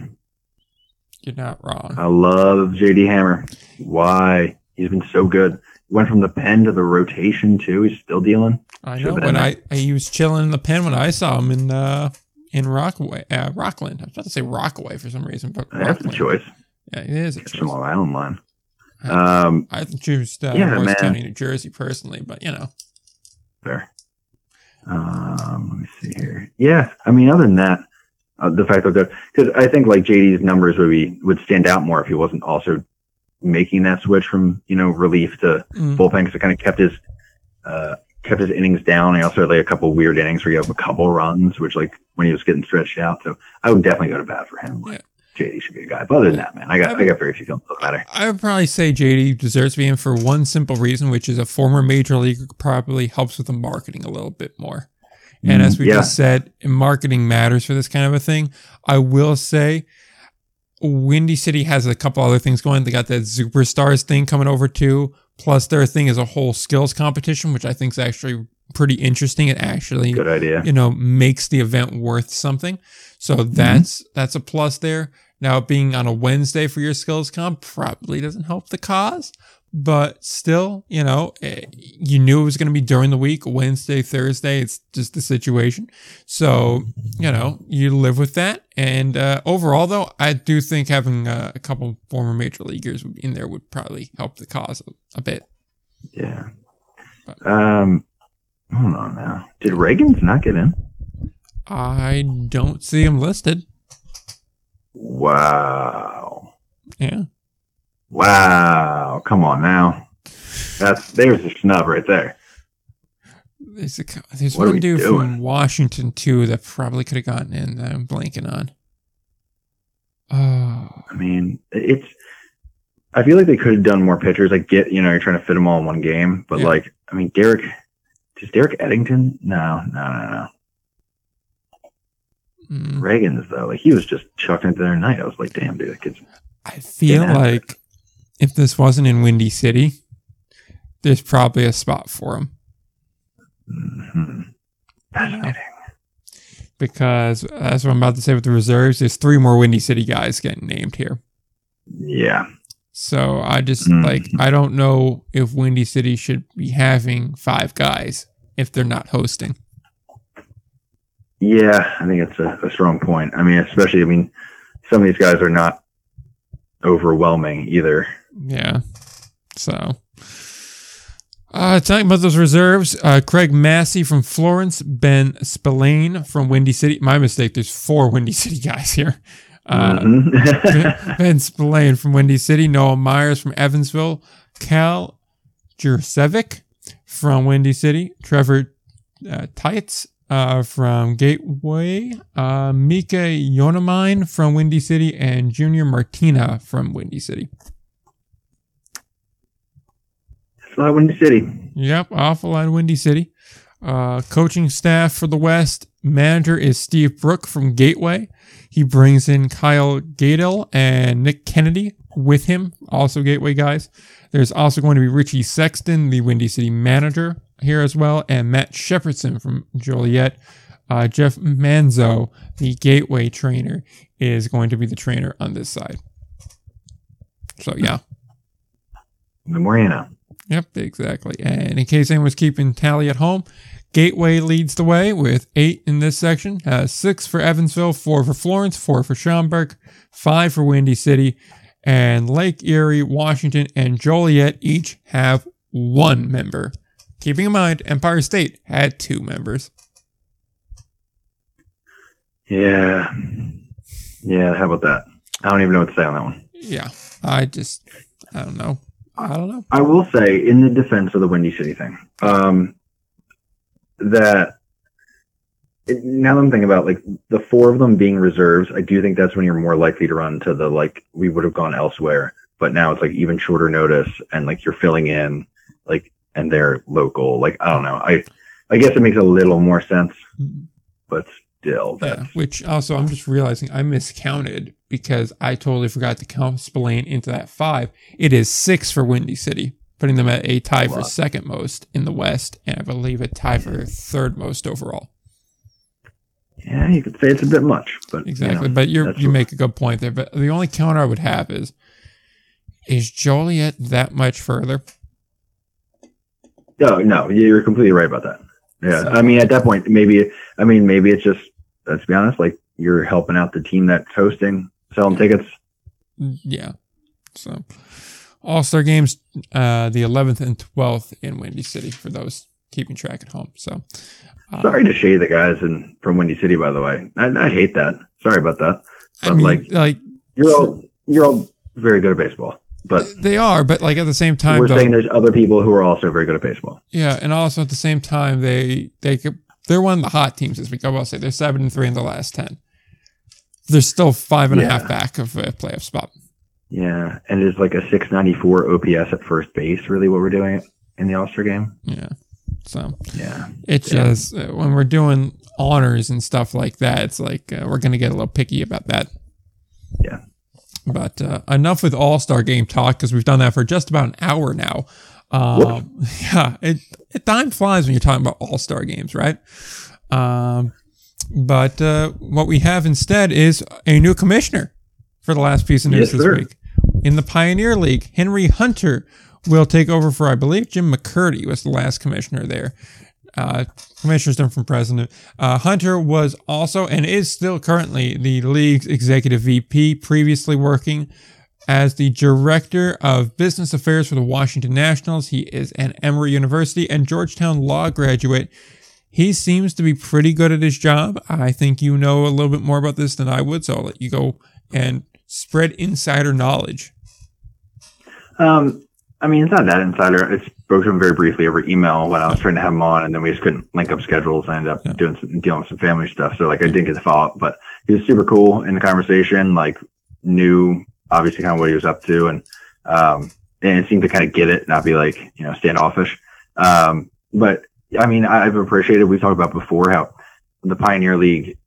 You're not wrong. I love JD Hammer. Why? He's been so good. Went from the pen to the rotation too. He's still dealing. I know. When I, I he was chilling in the pen when I saw him in uh in Rockaway, uh, Rockland. I was about to say Rockaway for some reason, but That's the choice. Yeah, it is choice. some Long Island line. Um, I choose uh, Yeah, Morris man. County, New Jersey, personally, but you know, Fair. Um, let me see here. Yeah, I mean, other than that, uh, the fact that because I think like JD's numbers would be would stand out more if he wasn't also making that switch from you know relief to Mm. bullpen because it kind of kept his uh, kept his innings down. He also had like a couple weird innings where he had a couple runs, which like when he was getting stretched out. So I would definitely go to bat for him. Like, JD should be a guy. But other than that, man, I got I got very few about the matter. I would probably say JD deserves to be in for one simple reason, which is a former major leaguer probably helps with the marketing a little bit more. And as we Mm, Yeah. just said, marketing matters for this kind of a thing. I will say Windy City has a couple other things going. They got that superstars thing coming over too. Plus their thing is a whole skills competition, which I think is actually pretty interesting. It actually Good idea. you know makes the event worth something so mm-hmm. that's that's a plus there now being on a wednesday for your skills comp probably doesn't help the cause but still you know eh, you knew it was going to be during the week wednesday thursday it's just the situation so you know you live with that and uh, overall though i do think having uh, a couple former major leaguers in there would probably help the cause a, a bit Yeah. Um, hold on now. Did Reagan's not get in? i don't see him listed Wow. yeah Wow. Come on now. That's there's a snub right there. There's, a, there's What one dude doing? from Washington too that probably could have gotten in. That I'm blanking on. Oh, I mean, it's. I feel like they could have done more pitchers. I get, you know, you're trying to fit them all in one game, but Yeah. like, I mean, Derek, just Derek Eddington? No, no, no, no. mm. Reagan's though, like he was just chucking it the other night. I was like, damn, dude, that kid's. I feel like if this wasn't in Windy City, there's probably a spot for him mhm. Fascinating. because that's what I'm about to say with the reserves. There's three more Windy City guys getting named here. Yeah. So I just Mm. like I don't know if Windy City should be having five guys if they're not hosting. Yeah, I think it's a, a strong point. I mean, especially, I mean, some of these guys are not overwhelming either. Yeah. So, uh, talking about those reserves, uh, Craig Massey from Florence, Ben Spillane from Windy City. My mistake. There's four Windy City guys here. Uh, Mhm. Ben Spillane from Windy City, Noah Myers from Evansville, Cal Jurcevic from Windy City, Trevor uh, Tights uh, from Gateway, uh, Mika Yonamine from Windy City, and Junior Martina from Windy City. it's not Windy City. Yep, awful lot of Windy City. Uh, coaching staff for the West manager is Steve Brook from Gateway. He brings in Kyle Gadel and Nick Kennedy with him, also Gateway guys. There's also going to be Richie Sexton, the Windy City manager, here as well, and Matt Shepardson from Joliet. Uh, Jeff Manzo, the Gateway trainer, is going to be the trainer on this side. So yeah, more. Yep, exactly. And in case anyone's keeping tally at home, Gateway leads the way with eight in this section. Uh, six for Evansville, four for Florence, four for Schaumburg, five for Windy City, and Lake Erie, Washington, and Joliet each have one member. Keeping in mind, Empire State had two members. Yeah. Yeah, how about that? I don't even know what to say on that one. Yeah, I just, I don't know. I don't know. I will say, in the defense of the Windy City thing, um, that it, now that I'm thinking about like the four of them being reserves, I do think that's when you're more likely to run to the like we would have gone elsewhere. But now it's like even shorter notice, and like you're filling in, like and they're local. Like I don't know. I I guess it makes a little more sense, mm-hmm. but still, Yeah, which also I'm just realizing I miscounted because I totally forgot to count Spillane into that five. It is six for Windy City, putting them at a tie for second most in the West, and I believe a tie for third most overall. yeah, you could say it's a bit much, but you Exactly, know, but you you make a good point there. But the only counter I would have is is Joliet that much further? No, no, you're completely right about that. Yeah, So- I mean, at that point, maybe, I mean, maybe it's just, let's be honest, like you're helping out the team that's hosting, selling tickets. Yeah. So All Star games, uh, the 11th and 12th in Windy City for those keeping track at home. So uh, Sorry to shade the guys in from Windy City, by the way. I, I hate that. Sorry about that. I But mean, like, like you're all you're all very good at baseball, but they are, but like at the same time, we're though, saying there's other people who are also very good at baseball. yeah, and also at the same time, they they could, they're one of the hot teams this week. I will say they're seven and three in the last ten. They're still five and a half Yeah. back of a playoff spot. Yeah, and it's like a 694 OPS at first base. Really, what we're doing in the All Star game. Yeah, so Yeah, it's Yeah. just uh, when we're doing honors and stuff like that, it's like uh, we're gonna get a little picky about that. Yeah. But uh, enough with All Star Game talk because we've done that for just about an hour now. Um, yeah, it, it time flies when you're talking about All Star games, right? Um, but uh, what we have instead is a new commissioner for the last piece of news Yes, this sir. week in the Pioneer League. Henry Hunter will take over for, I believe, Jim McCurdy was the last commissioner there. Uh, commissioner's done from president. Uh, Hunter was also and is still currently the league's executive VP, previously working as the director of business affairs for the Washington Nationals. He is an Emory University and Georgetown law graduate. He seems to be pretty good at his job. I think you know a little bit more about this than I would, so I'll let you go and spread insider knowledge. Um, I mean, it's not that insider. I spoke to him very briefly over email when I was trying to have him on, and then we just couldn't link up schedules. I ended up Yeah. doing some, dealing with some family stuff, so like I didn't get the follow up. But he was super cool in the conversation. Like knew obviously kind of what he was up to, and um, and it seemed to kind of get it, not be like you know standoffish. Um, but I mean, I've appreciated. We talked about before how the Pioneer League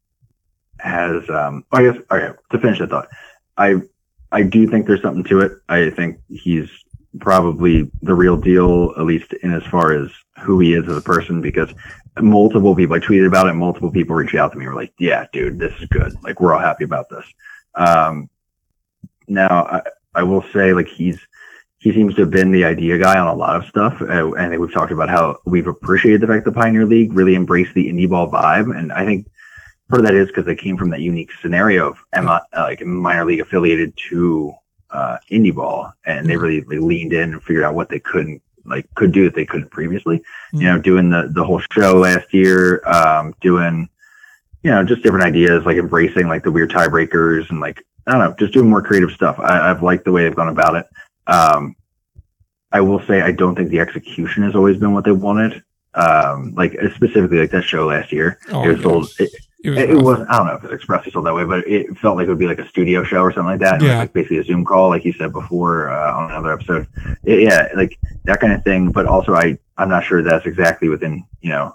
has. Um, I guess okay. To finish that thought, I I do think there's something to it. I think he's probably the real deal, at least in as far as who he is as a person, because multiple people, I tweeted about it, multiple people reached out to me, were like, yeah, dude, this is good. Like, we're all happy about this. Um, now, I, I will say, like, he's, he seems to have been the idea guy on a lot of stuff. Uh, and we've talked about how we've appreciated the fact the Pioneer League really embraced the indie ball vibe. And I think part of that is because they came from that unique scenario of Emma, uh, like minor league affiliated to uh, indie ball, and they Mhm. really they leaned in and figured out what they couldn't like could do that they couldn't previously. Mhm. You know, doing the the whole show last year, um, doing you know just different ideas like embracing like the weird tiebreakers and like I don't know, just doing more creative stuff. I, I've liked the way they've gone about it. Um, I will say I don't think the execution has always been what they wanted. Um, like specifically like that show last year, Oh, it was yeah. sold. It, It was it, was I don't know if it's expressly sold that way, but it felt like it would be like a studio show or something like that. Yeah. like basically a Zoom call, like you said before uh, on another episode. It- yeah, like that kind of thing. But also, I I'm not sure that's exactly within you know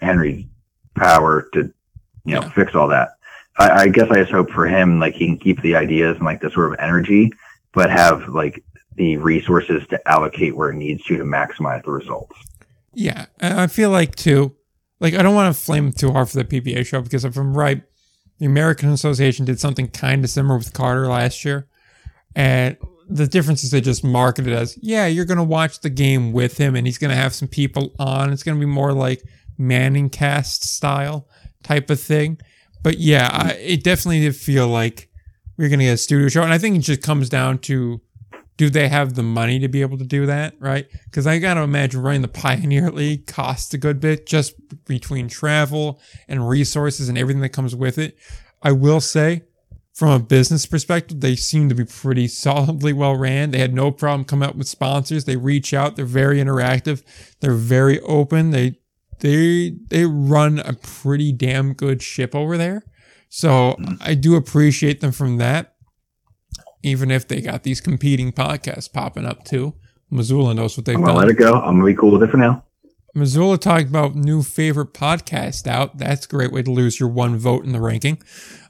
Henry's power to, you know, Yeah. fix all that. I, I guess I just hope for him, like he can keep the ideas and like the sort of energy, but have like the resources to allocate where it needs to to maximize the results. Yeah, I feel like too, like I don't want to flame too hard for the PBA show because if I'm right, the American Association did something kind of similar with Carter last year, and the difference is they just marketed it as, yeah, you're gonna watch the game with him, and he's gonna have some people on. It's gonna be more like Manning cast style type of thing. But yeah, I, it definitely did feel like we are gonna get a studio show, and I think it just comes down to do they have the money to be able to do that, right? Because I got to imagine running the Pioneer League costs a good bit just between travel and resources and everything that comes with it. I will say, from a business perspective, they seem to be pretty solidly well ran. They had no problem coming up with sponsors. They reach out. They're very interactive. They're very open. They they they run a pretty damn good ship over there. So I do appreciate them from that even if they got these competing podcasts popping up too. Missoula knows what they've I'm gonna done. let it go. I'm gonna be cool with it for now. Missoula talked about new favorite podcast out. That's a great way to lose your one vote in the ranking.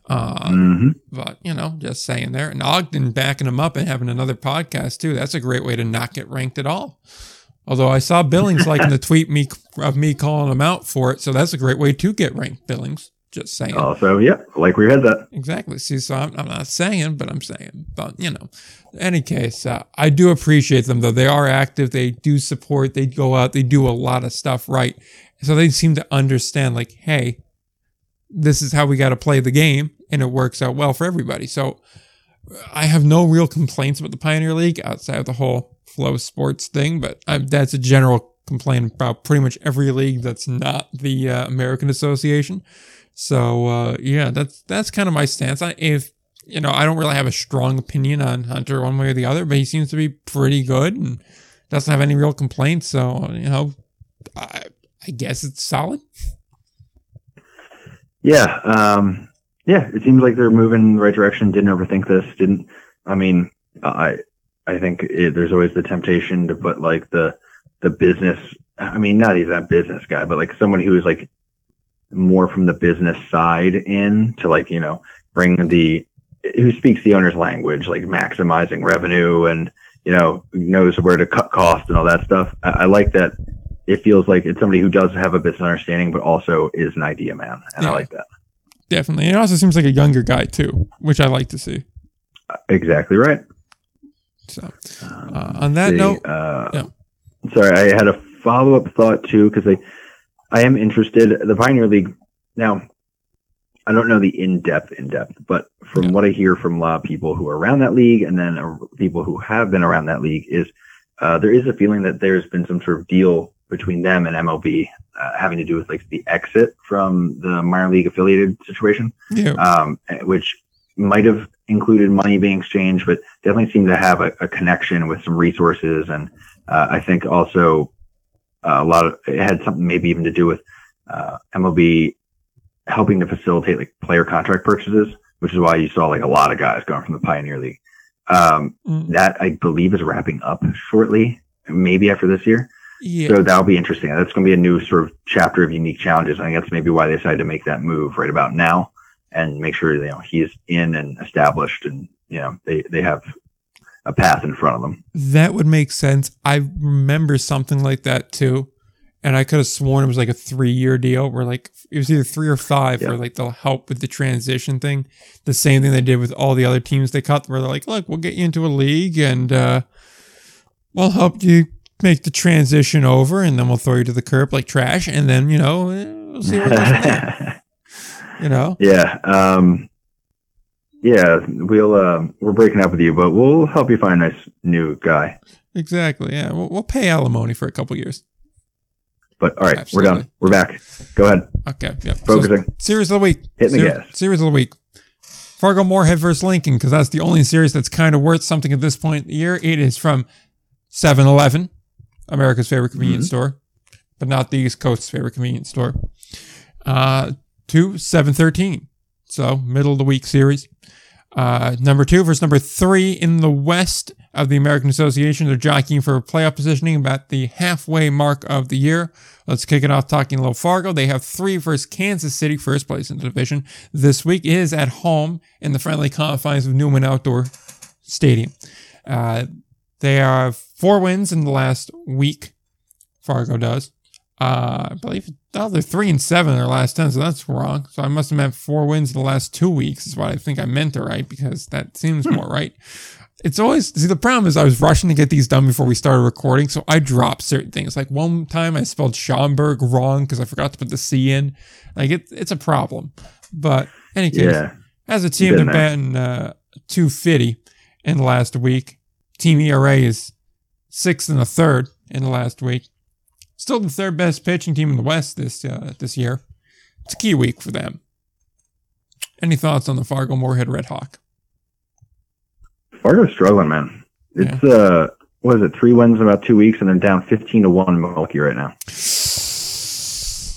Uh, hmm But, you know, just saying there. And Ogden backing him up and having another podcast too. That's a great way to not get ranked at all. Although I saw Billings liking the tweet me of me calling him out for it. So that's a great way to get ranked, Billings. Just saying. Also, yeah, like we had that. Exactly. See, so I'm, I'm not saying, but I'm saying. But, you know, any case, uh, I do appreciate them, though. They are active. They do support. They go out. They do a lot of stuff right. So they seem to understand, like, hey, this is how we got to play the game. And it works out well for everybody. So I have no real complaints about the Pioneer League outside of the whole flow sports thing. But I, that's a general complaint about pretty much every league that's not the uh, American Association. So uh, yeah, that's that's kind of my stance. I, if you know, I don't really have a strong opinion on Hunter one way or the other, but he seems to be pretty good and doesn't have any real complaints. So you know, I, I guess it's solid. Yeah, um, yeah. It seems like they're moving in the right direction. Didn't overthink this. Didn't. I mean, I I think it, there's always the temptation to put like the the business. I mean, not even that business guy, but like someone who is like more from the business side in to like you know bring the who speaks the owner's language, like maximizing revenue and you know knows where to cut costs and all that stuff. I, I like that. It feels like it's somebody who does have a business understanding, but also is an idea man, and Yeah. I like that. Definitely. It also seems like a younger guy too, which I like to see. Exactly right. So Um, uh, on that see, note, uh, yeah. sorry, I had a follow up thought too because I, I am interested. The Pioneer League now. I don't know the in depth, in depth, but from Yeah. what I hear from a lot of people who are around that league, and then uh, people who have been around that league, is uh, there is a feeling that there's been some sort of deal between them and MLB uh, having to do with like the exit from the minor league affiliated situation yeah, um, which might have included money being exchanged, but definitely seemed to have a, a connection with some resources. And uh, I think also a lot of it had something maybe even to do with uh, MLB helping to facilitate like player contract purchases, which is why you saw like a lot of guys going from the Pioneer League. Um, Mm, that I believe is wrapping up shortly, maybe after this year. yeah. So that'll be interesting. That's going to be a new sort of chapter of unique challenges. I think that's maybe why they decided to make that move right about now and make sure you know he's in and established, and you know they they have a path in front of them. That would make sense. I remember something like that too. And I could have sworn it was like a three year deal where like it was either three or five Yeah. where like they'll help with the transition thing. The same thing they did with all the other teams they cut where they're like, look, we'll get you into a league and uh we'll help you make the transition over and then we'll throw you to the curb like trash and then, you know, we'll see what goes. You know? yeah, um, yeah. We'll uh, we're breaking up with you, but we'll help you find a nice new guy. Exactly. Yeah. We'll, we'll pay alimony for a couple years. But all right, Absolutely. we're done. We're back. Go ahead. Okay. Yeah. So- Focusing. Series of the week. Hitting the gas. Series of the week. Fargo Moorhead versus Lincoln, because that's the only series that's kind of worth something at this point in the year. It is from 7 Eleven, America's favorite convenience Mhm. store, but not the East Coast's favorite convenience store, uh, to 713. So, middle of the week series. Uh, number two versus number three in the West of the American Association. They're jockeying for playoff positioning about the halfway mark of the year. Let's kick it off talking a little Fargo. They have three versus Kansas City, first place in the division. This week is at home in the friendly confines of Newman Outdoor Stadium. Uh, they have four wins in the last week. Fargo does. Uh, I believe oh, they're three and seven in their last ten, so that's wrong. So I must have meant four wins in the last two weeks is what I think I meant to write because that seems more right. It's always see the problem is I was rushing to get these done before we started recording, so I dropped certain things. Like one time I spelled Schaumburg wrong because I forgot to put the C in. Like it, it's a problem. But any case, Yeah. as a team, they're batting uh, 250 in the last week. Team ERA is sixth and a third in the last week. Still the third best pitching team in the West this uh, this year. It's a key week for them. Any thoughts on the Fargo Moorhead Red Hawk? Fargo's struggling, man. It's uh, what is it? Three wins in about two weeks, and they're down fifteen to one Milwaukee right now.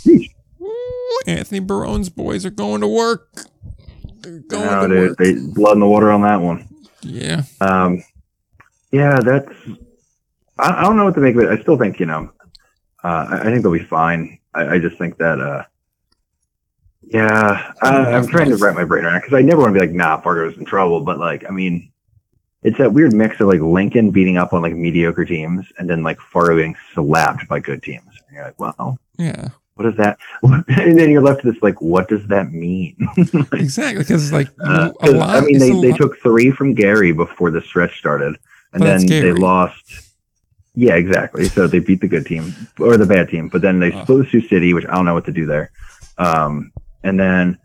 Ooh, Anthony Barone's boys are going to work. They're going No, to dude, work. they blood in the water on that one. yeah. Um, yeah, that's. I, I don't know what to make of it. I still think you know. Uh, I, think they'll be fine. I, I just think that. Uh, yeah, I, I'm trying to wrap my brain around because I never want to be like, nah, Fargo's in trouble. But like, I mean, it's that weird mix of like Lincoln beating up on like mediocre teams and then like Fargo getting slapped by good teams. And you're like, well, Yeah. what is that? and then you're left with this like, what does that mean? Exactly. Because, like, Uh, a 'cause, lot. I mean, they, they lot- took three from Gary before the stretch started, and But then they lost. Yeah, exactly. So they beat the good team or the bad team, but then they Oh. split with Sioux City, which I don't know what to do there. Um, and then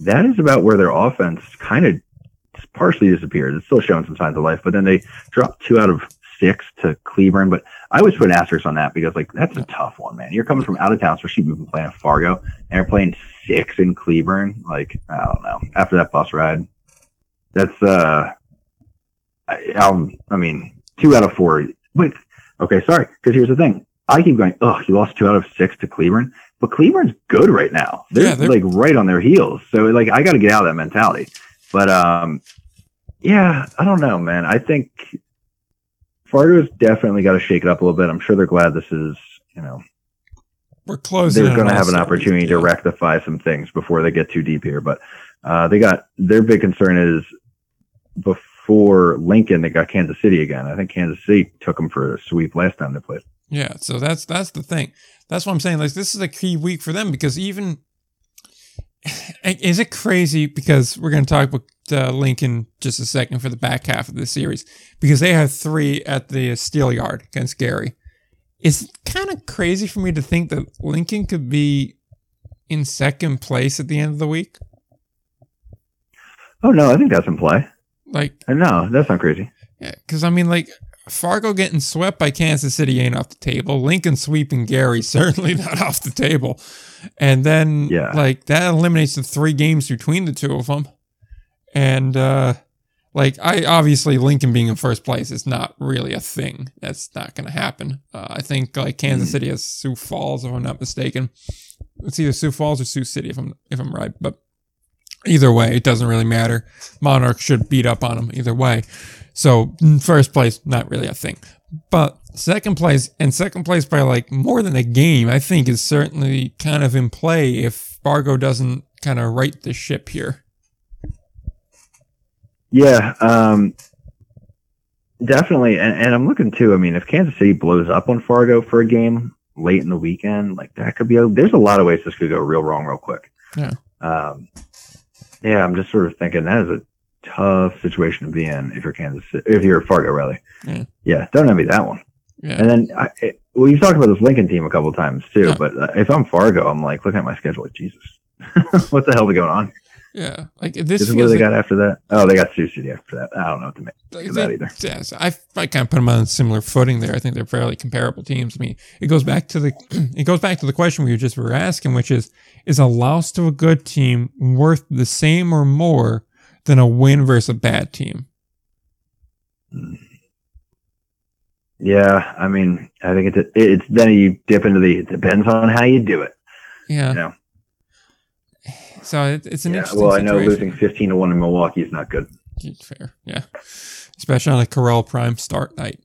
that is about where their offense kind of partially disappeared. It's still showing some signs of life, but then they dropped two out of six to Cleburne. But I always put an asterisk on that because like that's a tough one, man. You're coming from out of town, especially you've playing Fargo, and you're playing six in Cleburne. Like I don't know. After that bus ride, that's uh, I, um, I mean, two out of four. Wait, okay, sorry. Because here's the thing. I keep going. Oh, you lost two out of six to Cleburne, but Cleburne's good right now. They're, Yeah, they're- like right on their heels. So like, I got to get out of that mentality. But um, yeah, I don't know, man. I think Fargo's definitely got to shake it up a little bit. I'm sure they're glad this is, you know, We're closing. they're going to have an opportunity to rectify some things before they get too deep here. But uh, they got their big concern is before Lincoln, they got Kansas City again. I think Kansas City took them for a sweep last time they played. Yeah, so that's that's the thing. That's what I'm saying. Like this is a key week for them because even is it crazy because we're going to talk about uh, Lincoln just a second for the back half of the series because they have three at the Steel Yard against Gary. It's kind of crazy for me to think that Lincoln could be in second place at the end of the week. Oh no, I think that's in play. Like, No, that's not crazy. yeah, because I mean, like Fargo getting swept by Kansas City ain't off the table. Lincoln sweeping Gary certainly not off the table. And then, Yeah. like that eliminates the three games between the two of them. And uh like I obviously Lincoln being in first place is not really a thing. That's not going to happen. Uh, I think like Kansas Hmm. City has Sioux Falls, if I'm not mistaken. It's either Sioux Falls or Sioux City, if I'm if I'm right. But either way, it doesn't really matter. Monarch should beat up on them either way. So in first place, not really a thing. But second place and second place by like more than a game, I think is certainly kind of in play if Fargo doesn't kind of right the ship here. Yeah, um, definitely. And, and I'm looking too. I mean, if Kansas City blows up on Fargo for a game late in the weekend, like that could be. A, there's a lot of ways this could go real wrong real quick. Yeah. Um, yeah, I'm just sort of thinking that is a tough situation to be in if you're Kansas if you're Fargo, really. Yeah. Yeah, don't envy that one. Yeah. And then, I, it, well, you've talked about this Lincoln team a couple of times too. Yeah. But uh, if I'm Fargo, I'm like looking at my schedule, like Jesus, what the hell is going on? Yeah. Like this Is what they like, got after that? Oh, they got Sioux City after that. I don't know what to make like of that either. Yes, I, I kind of put them on a similar footing there. I think they're fairly comparable teams. I mean, it goes back to the it goes back to the question we were just were asking, which is is a loss to a good team worth the same or more than a win versus a bad team? Yeah, I mean, I think it's it's then you dip into the it depends on how you do it. Yeah. You know? So it, it's an Yeah, interesting well, I know situation. losing fifteen to one in Milwaukee is not good. Fair, yeah. Especially on a Correlle Prime start night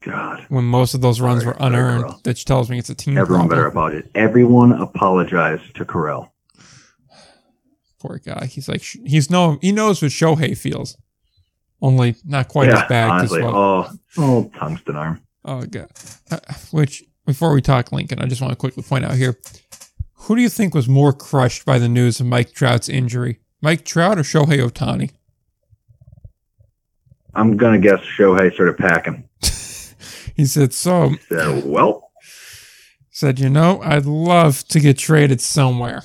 God, when most of those runs Sorry, were unearned, which tells me it's a team everyone problem. better apologize. Everyone apologize to Correlle. Poor guy. He's like he's no he knows what Shohei feels, only not quite as bad. honestly. well. Oh, oh, tungsten arm. Oh god. Uh, which before we talk Lincoln, I just want to quickly point out here, who do you think was more crushed by the news of Mike Trout's injury? Mike Trout or Shohei Ohtani? I'm gonna guess Shohei started packing. He said so. So, well, Said you know I'd love to get traded somewhere.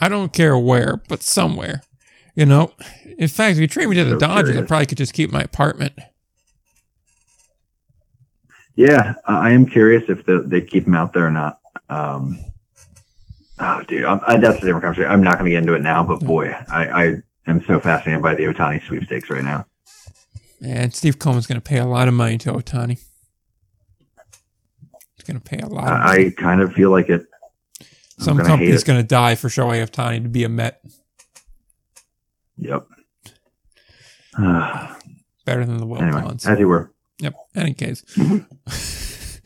I don't care where, but somewhere. You know, in fact, if you trade me to the So Dodgers, I probably could just keep my apartment. yeah, I I am curious if the, they keep him out there or not. Um, oh, dude, I'm, that's a different conversation. I'm not gonna get into it now, but boy, I, I am so fascinated by the Ohtani sweepstakes right now. And Steve Cohen's going to pay a lot of money to Ohtani. He's going to pay a lot. Of. I, I kind of feel like it. I'm Some company's going to die for Shohei Ohtani to be a Met. Yep. Uh, Better than the Will anyway, Bonds. as you were. Yep. Any case.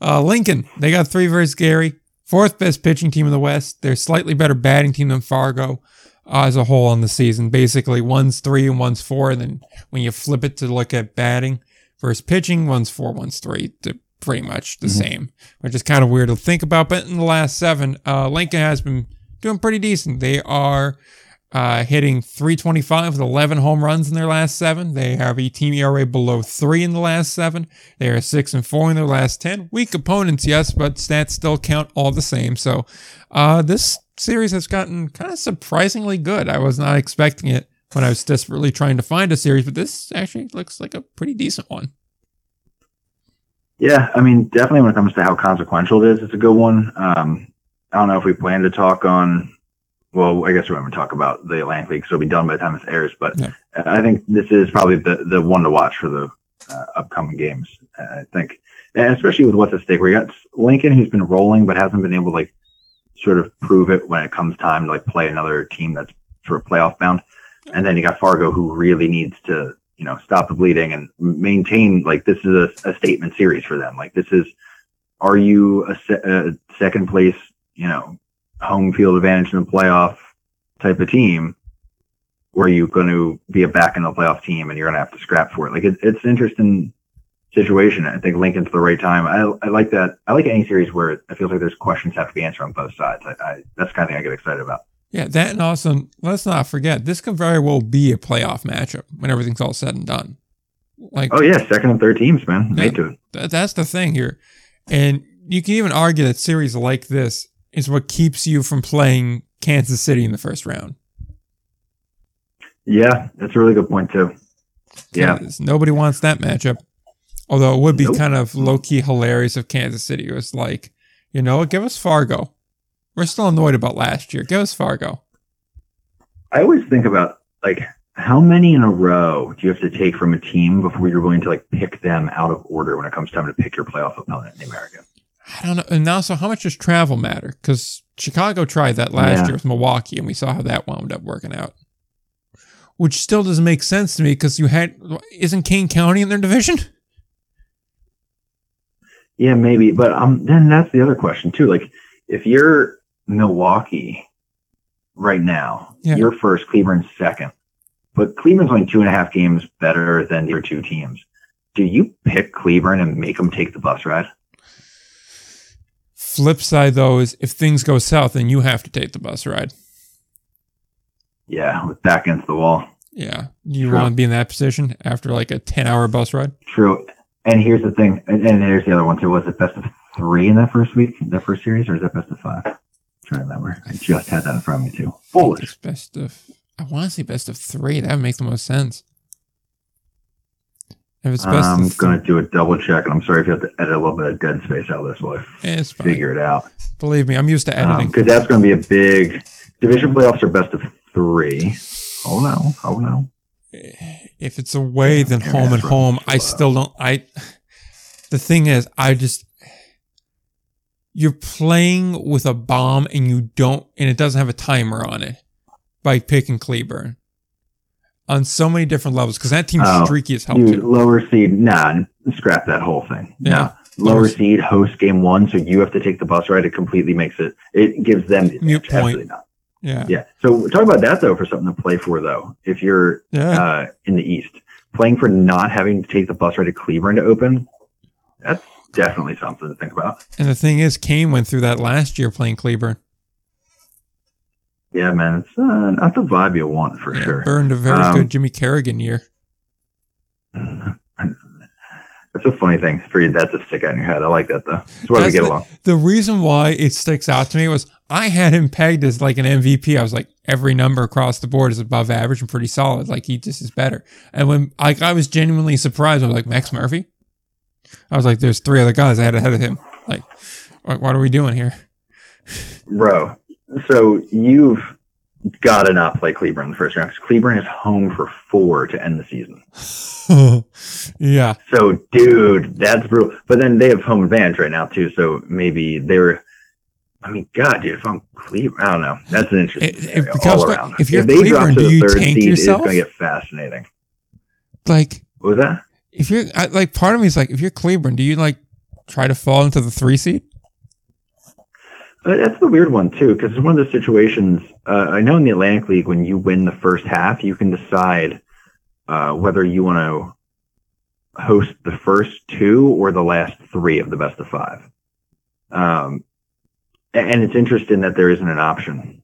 uh, Lincoln, they got three versus Gary. Fourth best pitching team in the West. They're slightly better batting team than Fargo uh, as a whole on the season. Basically, one's three and one's four. And then when you flip it to look at batting versus pitching, one's four, one's three. They're pretty much the Mhm. same, which is kind of weird to think about. But in the last seven, uh, Lincoln has been doing pretty decent. They are uh, hitting 325 with 11 home runs in their last seven. They have a team ERA below three in the last seven. They are six and four in their last 10. Weak opponents, yes, but stats still count all the same. So, uh, this series has gotten kind of surprisingly good. I was not expecting it when I was desperately trying to find a series, but this actually looks like a pretty decent one. Yeah, I mean, definitely when it comes to how consequential it is, it's a good one. Um, I don't know if we plan to talk on. Well, I guess we're going to talk about the Atlantic League, so it'll be done by the time this airs. But Yeah. I think this is probably the the one to watch for the uh, upcoming games. Uh, I think, and especially with what's at stake, we got Lincoln, who's been rolling but hasn't been able to like sort of prove it when it comes time to like play another team that's sort of playoff bound. And then you got Fargo, who really needs to you know stop the bleeding and maintain like this is a, a statement series for them. Like this is, are you a, se- a second place, you know, home field advantage in the playoff type of team? where you're going to be a back in the playoff team and you're going to have to scrap for it? Like it, it's an interesting situation. I think Lincoln's the right time. I, I like that. I like any series where it feels like there's questions have to be answered on both sides. I, I that's the kind of thing I get excited about. Yeah, that and also, let's not forget, this could very well be a playoff matchup when everything's all said and done. Like, Oh yeah, second and third teams, man, made to it. Th- that's the thing here. And you can even argue that series like this is what keeps you from playing Kansas City in the first round. Yeah, that's a really good point too. Yeah, Nobody wants that matchup. Although it would be Nope. kind of low key hilarious if Kansas City was like, you know, give us Fargo. We're still annoyed about last year. Give us Fargo. I always think about like how many in a row do you have to take from a team before you're willing to like pick them out of order when it comes time to pick your playoff opponent in the American? I don't know. And also, how much does travel matter? Because Chicago tried that last Yeah. year with Milwaukee, and we saw how that wound up working out. Which still doesn't make sense to me because you had isn't Kane County in their division? Yeah, maybe, but um, then that's the other question too. Like, if you're Milwaukee right now, Yeah. you're first, Cleveland's second, but Cleveland's only two and a half games better than your two teams. Do you pick Cleveland and make them take the bus ride? Flip side though is if things go south, then you have to take the bus ride. Yeah, with back against the wall. Yeah, you True. want to be in that position after like a ten-hour bus ride. True. And here's the thing, and, and there's the other one too. Was it best of three in that first week, that first series, or is it best of five? I'm trying to remember. I just had that in front of me too. Foolish. Best of. I want to say best of three. That would make the most sense. If it's best I'm gonna do a double check, and I'm sorry if you have to edit a little bit of dead space out of this three, it's fine. figure it out. Believe me, I'm used to um, editing. Because that's going to be a big division playoffs are best of three. Oh no! Oh no! if it's away, then Yeah, home and home. I still don't. I. The thing is, I just. You're playing with a bomb and you don't, and it doesn't have a timer on it by picking Cleburne. On so many different levels because that team's Oh, streaky as hell Dude, too. lower seed, nah, scrap that whole thing. Yeah. No. Lower Lower- seed host game one, so you have to take the bus ride. It completely makes it. It gives them the Mute point. Yeah, Yeah. So talk about that though for something to play for though. If you're yeah. uh, in the East, playing for not having to take the bus ride to Cleveland to open, that's definitely something to think about. and the thing is, Kane went through that last year playing Cleburne. Yeah, man, it's uh, not the vibe you want for Yeah, sure. Burned a very Um, good Jimmy Kerrigan year. That's a funny thing for you. That's a stick out in your head. I like that though. That's why we get the- along. The reason why it sticks out to me was I had him pegged as like an MVP. I was like, every number across the board is above average and pretty solid. Like he just is better. And when like I was genuinely surprised, I was like, Max Murphy. I was like, there's three other guys I had ahead of him. Like, what, what are we doing here? Bro, so you've got to not play Cleveland in the first round because Cleveland is home for four to end the season. yeah, So, dude, that's brutal. But then they have home advantage right now too. So maybe they were. I mean, God, dude, if I'm Cleveland, I don't know. That's an interesting It- it scenario becomes like- if you're they drop Cleveland, to do the you third tank seed, yourself? it's going to get fascinating. like What was that? if you're I, like part of me is like, if you're Cleveland, do you like try to fall into the three seed? That's the weird one too, because it's one of those situations. Uh, I know in the Atlantic League, when you win the first half, you can decide uh, whether you want to host the first two or the last three of the best of five. Um, and it's interesting that there isn't an option.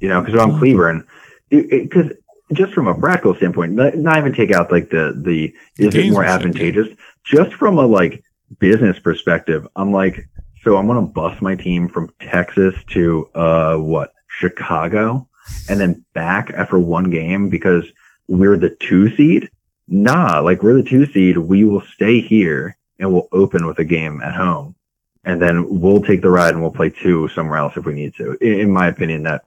You know, because if I'm Cleveland, because just from a practical standpoint, not, not even take out like the the is it more advantageous? Just from a like business perspective, I'm like, so I'm gonna bust my team from Texas to uh what Chicago, and then back after one game because we're the two seed. Nah, like we're the two seed. We will stay here and we'll open with a game at home, and then we'll take the ride and we'll play two somewhere else if we need to. In, in my opinion, that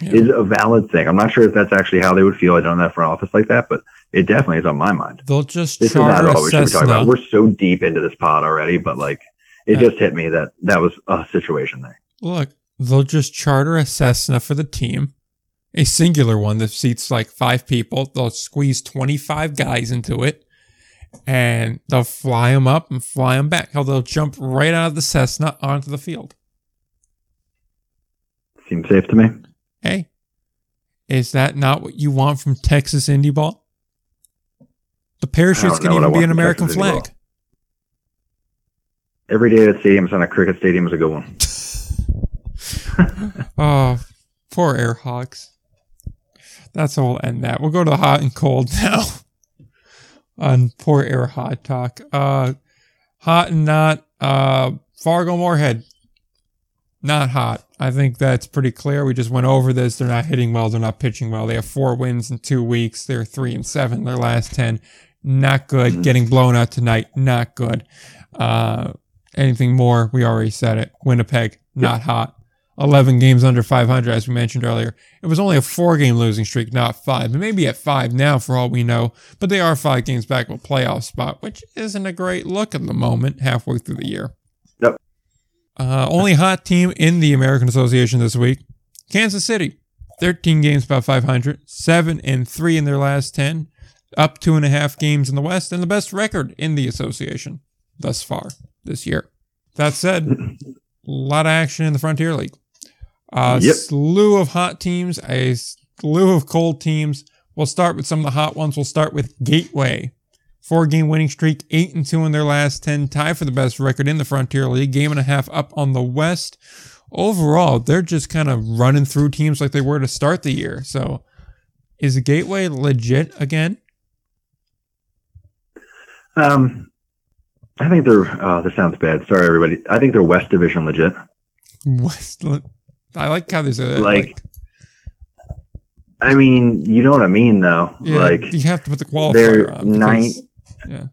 Yeah. is a valid thing. I'm not sure if that's actually how they would feel. I don't know that front office like that, but it definitely is on my mind. They'll just This is not charter at a all we should be talking about. We're so deep into this pod already, but like it just hit me that that was a situation there. Look, they'll just charter a Cessna for the team, a singular one that seats like five people. They'll squeeze 25 guys into it and they'll fly them up and fly them back. Hell, they'll jump right out of the Cessna onto the field. Seems safe to me. Hey, is that not what you want from Texas Indie Ball? The parachute's can even be an American flag. Every day at stadium is on a cricket stadium is a good one. Oh, poor AirHogs. That's all. We'll end that. We'll go to the hot and cold now. On poor air hot talk. Uh, hot and not. Uh, Fargo Moorhead. Not hot. I think that's pretty clear. We just went over this. They're not hitting well. They're not pitching well. They have four wins in two weeks. They're three and seven. Their last ten. Not good. Getting blown out tonight. Not good. Uh, anything more? We already said it. Winnipeg. Not hot. 11 games under 500, as we mentioned earlier. It was only a four game losing streak, not five. They may be at five now, for all we know, but they are five games back of a playoff spot, which isn't a great look at the moment, halfway through the year. Yep. Uh, only hot team in the American Association this week Kansas City. 13 games about 500, 7 and 3 in their last 10, up two and a half games in the West, and the best record in the association thus far this year. That said, a lot of action in the Frontier League. A Yep. slew of hot teams, a slew of cold teams. We'll start with some of the hot ones. We'll start with Gateway. Four game winning streak, eight and two in their last 10, tie for the best record in the Frontier League, game and a half up on the West. Overall, they're just kind of running through teams like they were to start the year. So, is Gateway legit again? Um, I think they're. Oh, this sounds bad. Sorry, everybody. I think they're West Division legit. West, I like how there's a Like, I mean, you know what I mean, though. yeah, like, you have to put the qualifier they're on. nine- yeah.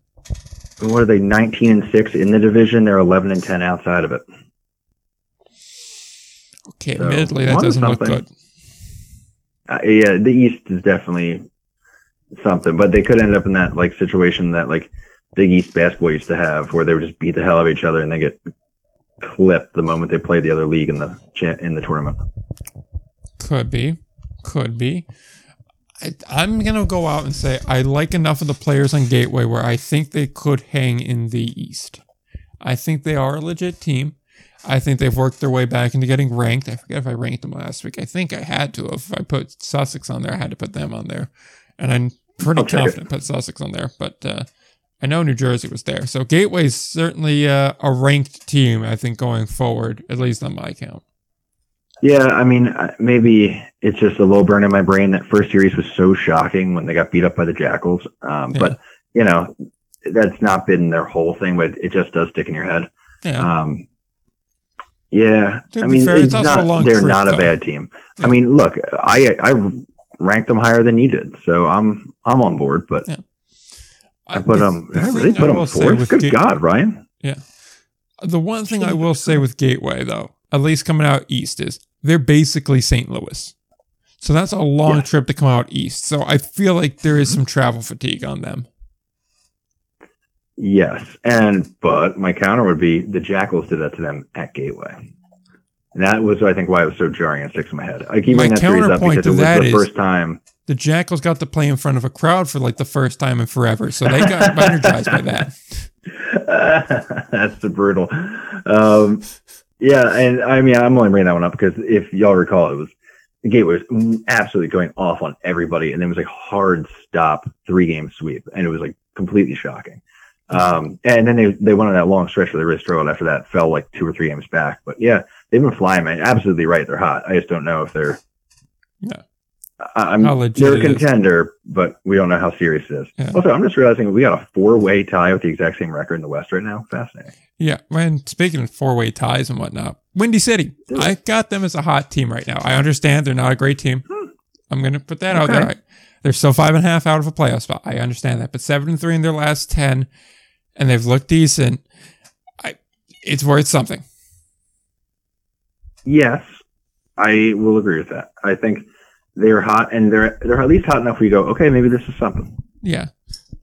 what are they? Nineteen and six in the division. They're eleven and ten outside of it. Okay, So, admittedly, that doesn't look good. Uh, yeah, the East is definitely something, but they could end up in that like situation that like Big East basketball used to have, where they would just beat the hell out of each other and they get clipped the moment they play the other league in the in the tournament. Could be. Could be. I, I'm gonna go out and say I like enough of the players on Gateway where I think they could hang in the East. I think they are a legit team. I think they've worked their way back into getting ranked. I forget if I ranked them last week. I think I had to. If I put Sussex on there, I had to put them on there, and I'm pretty I'll confident put Sussex on there. But uh, I know New Jersey was there, so Gateway's certainly uh, a ranked team. I think going forward, at least on my count. Yeah, I mean, uh, maybe it's just a low burn in my brain. That first series was so shocking when they got beat up by the Jackals. Um, Yeah. But you know, that's not been their whole thing, but it just does stick in your head. Yeah, Um, yeah, I mean, fair, it's it's not, they're not a bad team. Yeah. I mean, look, I I ranked them higher than you did, so I'm I'm on board. But Yeah. I put them, the I really put them fourth. Good God, Ryan. Yeah. The one thing I will say with Gateway, though, at least coming out east, is they're basically St. Louis. So that's a long Yeah. trip to come out east. So I feel like there is some travel fatigue on them. Yes, and but my counter would be the Jackals did that to them at Gateway. And that was, I think, why it was so jarring and sticks in my head. I keep My that series up counterpoint because to it was that the is- first time. The Jackals got to play in front of a crowd for like the first time in forever. So they got energized by that. That's the brutal. Um, yeah, and I mean, I'm only bringing that one up because if y'all recall, it was the Gateway was absolutely going off on everybody, and it was like hard stop three game sweep, and it was like completely shocking. Um, and then they they went on that long stretch where they really struggled after that, fell like two or three games back. But yeah, they've been flying, man. Absolutely right, they're hot. I just don't know if they're. Yeah. I'm, they're a contender, but we don't know how serious it is. Yeah. Also, I'm just realizing we got a four way tie with the exact same record in the West right now. Fascinating. Yeah. And speaking of four way ties and whatnot, Windy City, I got them as a hot team right now. I understand they're not a great team. Hmm. I'm going to put that out Okay. there. They're still five and a half out of a playoff spot. I understand that. But seven and three in their last 10, and they've looked decent. I, it's worth something. Yes, I will agree with that. I think they're hot, and they're they're at least hot enough where you go, okay, maybe this is something. Yeah.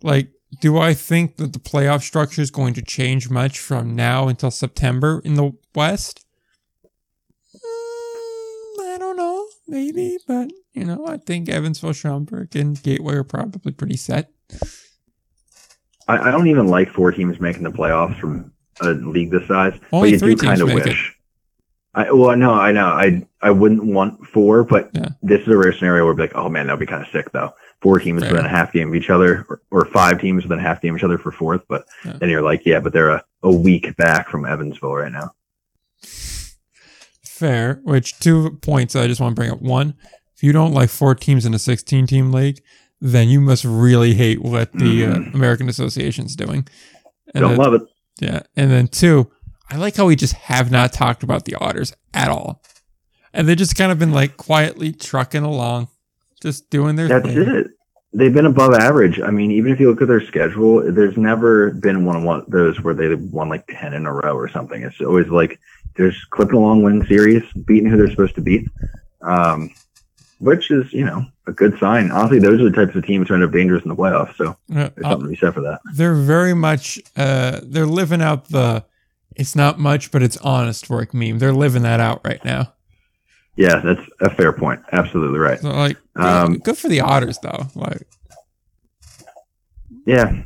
Like, do I think that the playoff structure is going to change much from now until September in the West? Mm, I don't know. Maybe. But, you know, I think Evansville, Schaumburg, and Gateway are probably pretty set. I, I don't even like four teams making the playoffs from a league this size. Only but you three do kind teams of make it. I well, no, I know. I I wouldn't want four, but Yeah. this is a rare scenario where I'd be like, oh man, that'd be kind of sick though. Four teams Fair. within a half game of each other, or, or five teams within a half game of each other for fourth. But Yeah. then you're like, yeah, but they're a, a week back from Evansville right now. Fair. Which, two points I just want to bring up. One, if you don't like four teams in a 16 team league, then you must really hate what the uh, Mhm. American Association's doing. And Don't then- love it. Yeah. And then two, I like how we just have not talked about the Otters at all. And they've just kind of been like quietly trucking along, just doing their That's thing. it. They've been above average. I mean, even if you look at their schedule, there's never been one of those where they won like ten in a row or something. It's always like they're just clipping along, winning series, beating who they're supposed to beat, um, which is you know a good sign. Honestly, those are the types of teams who end up dangerous in the playoffs. So there's uh, something to be said for that. they're very much, uh, they're living out the, it's not much, but it's honest work meme. They're living that out right now. Yeah, that's a fair point. Absolutely right. So like, Um, good for the Otters though. Like Yeah,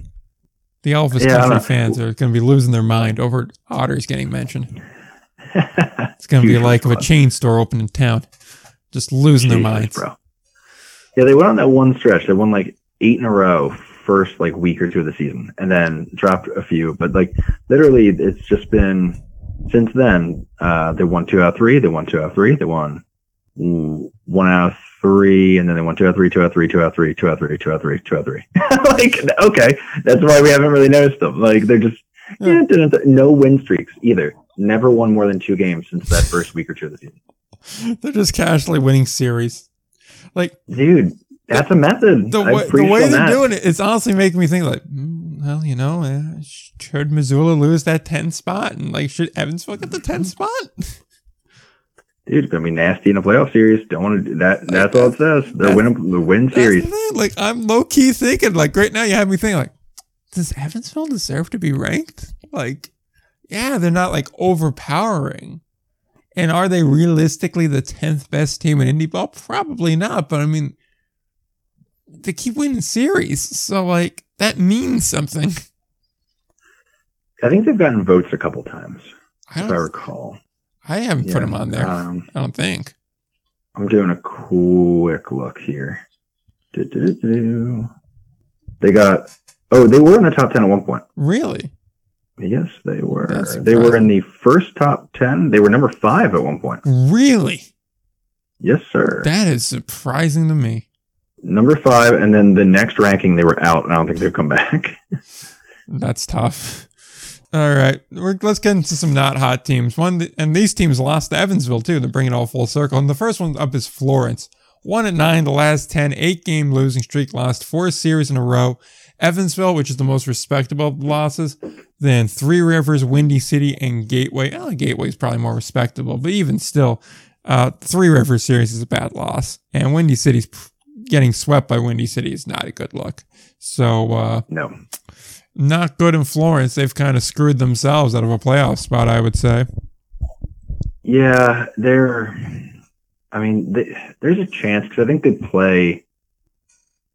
the Elvis Yeah, Country fans are going to be losing their mind over Otters getting mentioned. It's going to be like if a chain store opened in town, just losing their Jesus, minds. bro. Yeah, they went on that one stretch. They won like eight in a row first like week or two of the season, and then dropped a few. But like literally, it's just been since then. Uh, they won two out of three. They won two out of three. They won one out of three, and then they won two out of three, two out of three, two out of three, two out of three, two out of three, two out of three. like okay, that's why we haven't really noticed them. Like they're just yeah, didn't- no win streaks either. Never won more than two games since that first week or two of the season. They're just casually winning series. Like Dude, that's a method. the way, the way they're that. doing it, it's honestly making me think like, mm, well, you know, uh, should Missoula lose that 10 spot? And like, should Evansville get the 10 spot? Dude, it's gonna be nasty in a playoff series. Don't want to do that. That's all it says. They're winning the win That's the series. Like, I'm low key thinking, like, right now you have me thinking, like, does Evansville deserve to be ranked? Like, yeah, they're not like overpowering. And are they realistically the 10th best team in Indy ball? Probably not. But I mean, they keep winning series. So like that means something. I think they've gotten votes a couple times, I if I recall. I haven't put them on there. Um, I don't think. I'm doing a quick look here. Do-do-do. They got. Oh, they were in the top ten at one point. Really? Yes, they were. They were in the first top ten. They were number five at one point. Really? Yes, sir. That is surprising to me. Number five, and then the next ranking they were out, and I don't think they've come back. That's tough. All right, We're, let's get into some not hot teams. One, and these teams lost to Evansville too. To bring it all full circle, and the first one up is Florence. One at nine, the last 10, eight game losing streak, lost four series in a row. Evansville, which is the most respectable of the losses, then Three Rivers, Windy City, and Gateway. Oh, Gateway is probably more respectable, but even still, uh, Three Rivers series is a bad loss, and Windy City's getting swept by Windy City is not a good look. So, uh, no. not good in Florence. They've kind of screwed themselves out of a playoff spot, I would say. Yeah, they're. I mean, they, there's a chance because I think they play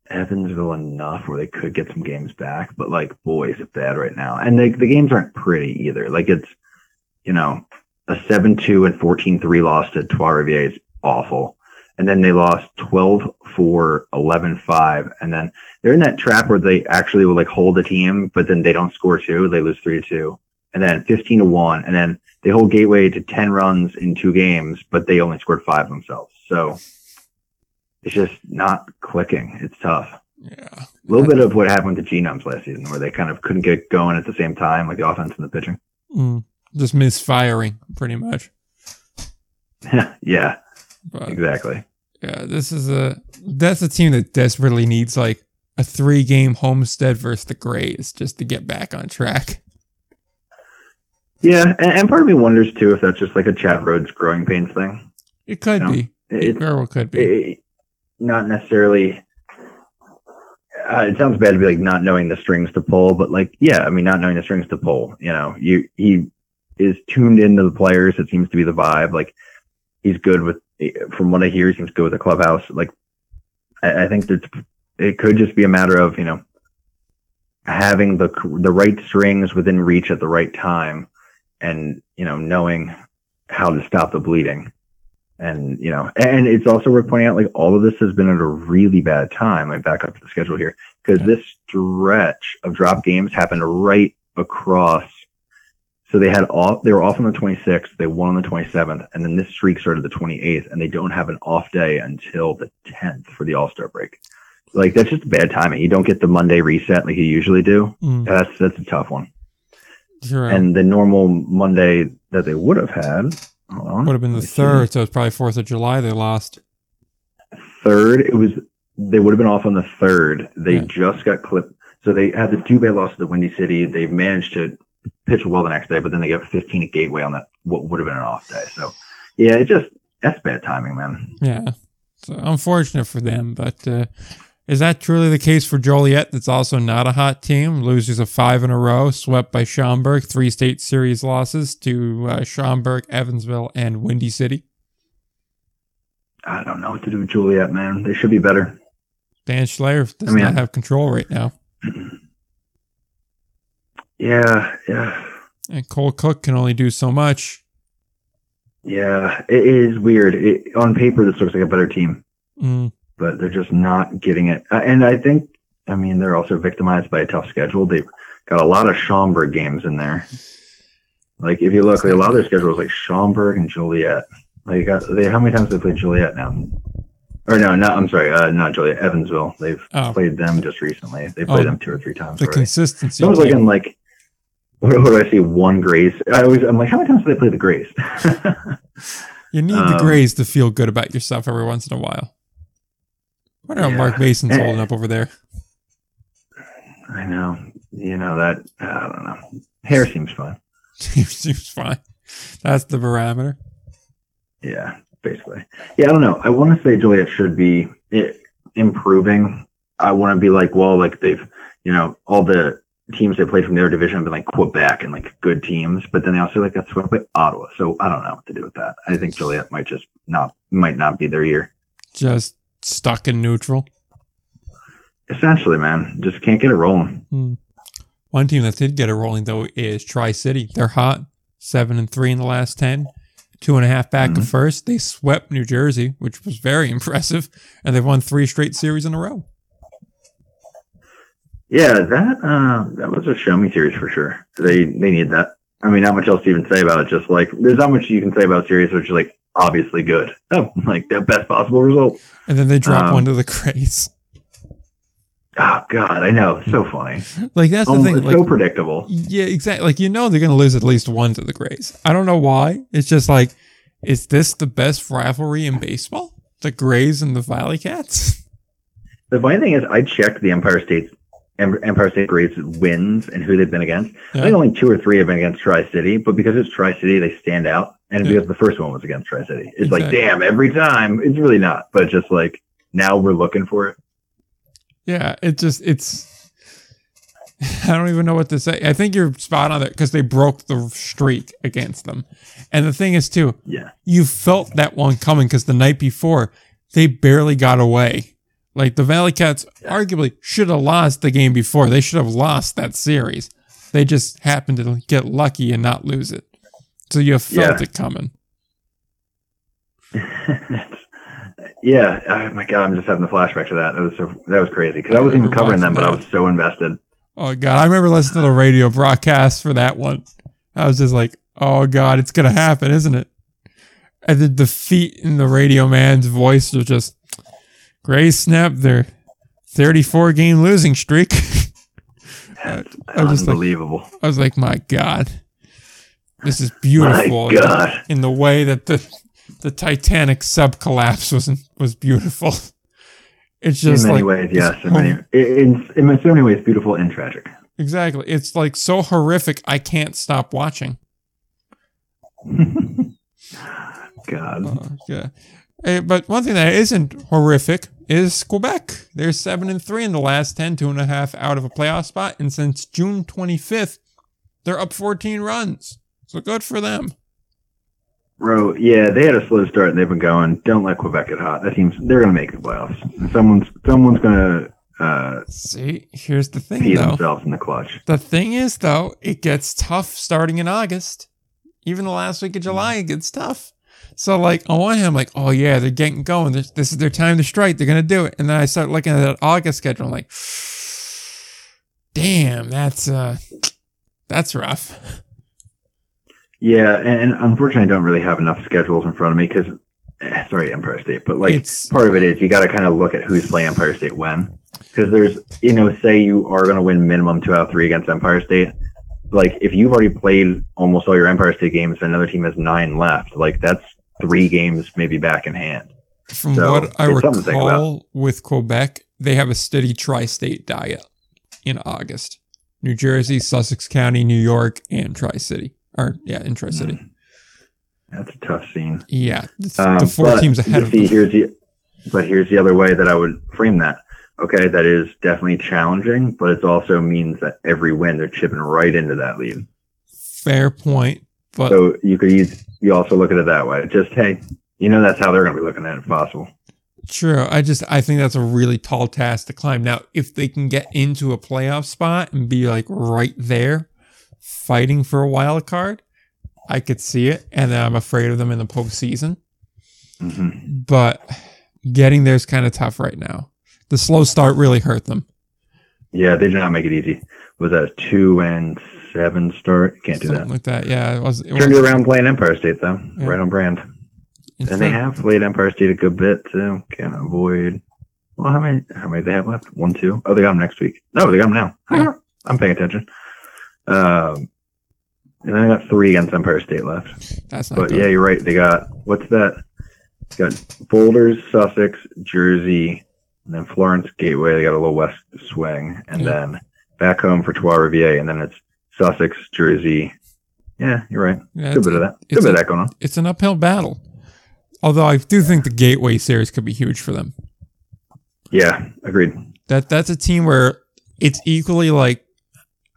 Evansville enough where they could get some games back. But like, boy, is it bad right now. And they, the games aren't pretty either. Like it's, you know, a seven-two and 14-3 loss to Trois Rivières is awful. And then they lost 12-4, 11-5. And then they're in that trap where they actually will like hold the team, but then they don't score two. They lose three to two. And then 15 to one. And then they hold Gateway to 10 runs in two games, but they only scored five themselves. So it's just not clicking. It's tough. Yeah. A little bit of what happened to Genomes last season, where they kind of couldn't get going at the same time, like the offense and the pitching. Mm, just misfiring, pretty much. yeah, But exactly. Yeah, this is a that's a team that desperately needs like a three game homestead versus the Grays just to get back on track. Yeah, and, and part of me wonders too if that's just like a Chad Rhoades growing pains thing. It could No. be. It It's very well could be. it, not necessarily. Uh, it sounds bad to be like not knowing the strings to pull, but like, yeah, I mean, not knowing the strings to pull. You know, you he is tuned into the players. It seems to be the vibe. Like, he's good with. From what I hear, he seems good with the clubhouse. Like, I, I think that it could just be a matter of you know having the the right strings within reach at the right time, and you know knowing how to stop the bleeding and you know and it's also worth pointing out like all of this has been at a really bad time like back up to the schedule here because this stretch of drop games happened right across so they had off they were off on the 26th they won on the 27th and then this streak started the 28th and they don't have an off day until the 10th for the all-star break like that's just bad timing you don't get the monday reset like you usually do Mm, that's that's a tough one sure. and the normal monday that they would have had on, would have been the third, so it's probably Fourth of July they lost. third. It was they would have been off on the third. They Yeah. just got clipped. So they had the two bad loss to the Windy City. They managed to pitch well the next day, but then they get 15 at Gateway on that what would have been an off day. So yeah, it just that's bad timing, man. Yeah. So unfortunate for them, but uh, is that truly the case for Joliet? That's also not a hot team. Loses a five in a row, swept by Schaumburg. Three state series losses to uh, Schaumburg, Evansville, and Windy City. I don't know what to do with Joliet, man. They should be better. Dan Schleyer does I mean, not have control right now, Yeah, yeah, and Cole Cook can only do so much. yeah. It is weird. It, on paper, this looks like a better team, Mm, but they're just not getting it. Uh, And I think, I mean, they're also victimized by a tough schedule. They've got a lot of Schaumburg games in there. Like if you look, like, a lot of their schedule is like Schaumburg and Joliet. Like got, they, how many times have they played Joliet now? Or no, not I'm sorry, uh, not Joliet, Evansville. They've Oh. played them just recently. They played Oh. them two or three times the already. consistency. So I was looking like, what, what do I see? One Greys. I always, I'm like, how many times do they play the Greys? you need the grace to feel good about yourself every once in a while. I wonder how Yeah. Mark Mason's Eh. holding up over there. I know. You know that. I don't know. Hair seems fine. Seems fine. That's the barometer. Yeah, basically. Yeah, I don't know. I want to say Joliet should be improving. I want to be like, well, like they've, you know, all the teams they played from their division have been like Quebec and like good teams, but then they also like got swept by Ottawa. So I don't know what to do with that. I think Joliet might just not, might not be their year. Just stuck in neutral. Essentially, man, just can't get it rolling. Hmm. One team that did get it rolling though is Tri City. They're hot, seven and three in the last ten, two and a half back to Mhm. first. They swept New Jersey, which was very impressive, and they've won three straight series in a row. Yeah, that uh, that was a show me series for sure. They they need that. I mean, not much else to even say about it. Just like there's not much you can say about series which is like obviously good. Oh, like the best possible result. And then they drop Um, one to the Grays. Oh God, I know, so funny. Like that's the thing. it's Like, so predictable. yeah, exactly. Like you know they're gonna lose at least one to the Grays. I don't know why. It's just like, is this the best rivalry in baseball? The Grays and the Valley Cats. The funny thing is, I checked the Empire State's Em- Empire State Braves wins and who they've been against. I think only two or three have been against Tri City, but because it's Tri City, they stand out. And Yeah. because the first one was against Tri City, it's like, damn, every time. It's really not, but just like now we're looking for it. Yeah, it just it's. I don't even know what to say. I think you're spot on there because they broke the streak against them, and the thing is too, Yeah. you felt that one coming because the night before they barely got away. Like the Valley Cats arguably should have lost the game before. They should have lost that series. They just happened to get lucky and not lose it. So you felt Yeah. it coming. yeah. Oh my God, I'm just having the flashback to that. That was so, that was crazy because I wasn't even covering them, but I was so invested. Oh god, I remember listening to the radio broadcast for that one. I was just like, "Oh god, it's gonna happen, isn't it?" And the defeat in the radio man's voice was just, "Gray snapped their 34 game losing streak." That's I was just like- unbelievable. I was like, "My god, this is beautiful." My God. In the way that the the Titanic sub collapse was was beautiful. It's just In many like ways, yes. In, many, in, in so many ways, beautiful and tragic. exactly. It's like so horrific. I can't stop watching. God. Uh, yeah. Eh, but one thing that isn't horrific is Quebec. They're seven and three in the last 10, two and a half out of a playoff spot, and since June 25th, they're up 14 runs. So good for them. Bro, yeah, they had a slow start and they've been going. Don't let Quebec get hot. That team's they're gonna make the playoffs. Someone's someone's gonna uh, See, here's the thing though. themselves in the clutch. The thing is though, it gets tough starting in August. Even the last week of July, it gets tough. So like on one hand, I'm like, oh yeah, they're getting going. This, this is their time to strike. They're gonna do it. And then I start looking at that August schedule. I'm like, damn, that's uh, that's rough. Yeah, and, and unfortunately, I don't really have enough schedules in front of me because, sorry, Empire State, but like it's part of it is you got to kind of look at who's playing Empire State when. Because there's, you know, say you are going to win minimum two out of three against Empire State. Like, if you've already played almost all your Empire State games and another team has nine left, like, that's three games maybe back in hand. from so, what I it's something to think about. recall with Quebec, they have a steady tri-state diet in August. New Jersey, Sussex County, New York, and Tri-City. Or yeah, in Tri-City. Mm. That's a tough scene. Yeah, the, Um, the four teams ahead of see, them. Here's the, but here's the other way that I would frame that. Okay, that is definitely challenging, but it also means that every win they're chipping right into that lead. Fair point, but So you could use, you also look at it that way. Just hey, you know that's how they're going to be looking at it if possible. True. I just I think that's a really tall task to climb. Now, if they can get into a playoff spot and be like right there, fighting for a wild card, I could see it. And then I'm afraid of them in the postseason. hmm But getting there is kind of tough right now. The slow start really hurt them. Yeah, they did not make it easy. Was that a two and seven start? Can't do that. like that. Yeah, it was. It Turned was around playing Empire State though, Yeah. right on brand. it's And they have played Empire State a good bit too. Can't avoid. Well, how many? How many they have left? One, two. Oh, they got them next week. No, they got them now. Yeah. I'm paying attention. Um, and then I got three against Empire State left. That's not But good. yeah, you're right. They got what's that? They got Boulders, Sussex, Jersey, and then Florence Gateway. They got a little west swing, and Yeah. then back home for Trois Riviere, and then it's Sussex, Jersey. Yeah, you're right. Yeah, Good bit of that. Good bit a- of that going on. it's an uphill battle. Although I do think the Gateway series could be huge for them. Yeah, agreed. That that's a team where it's equally like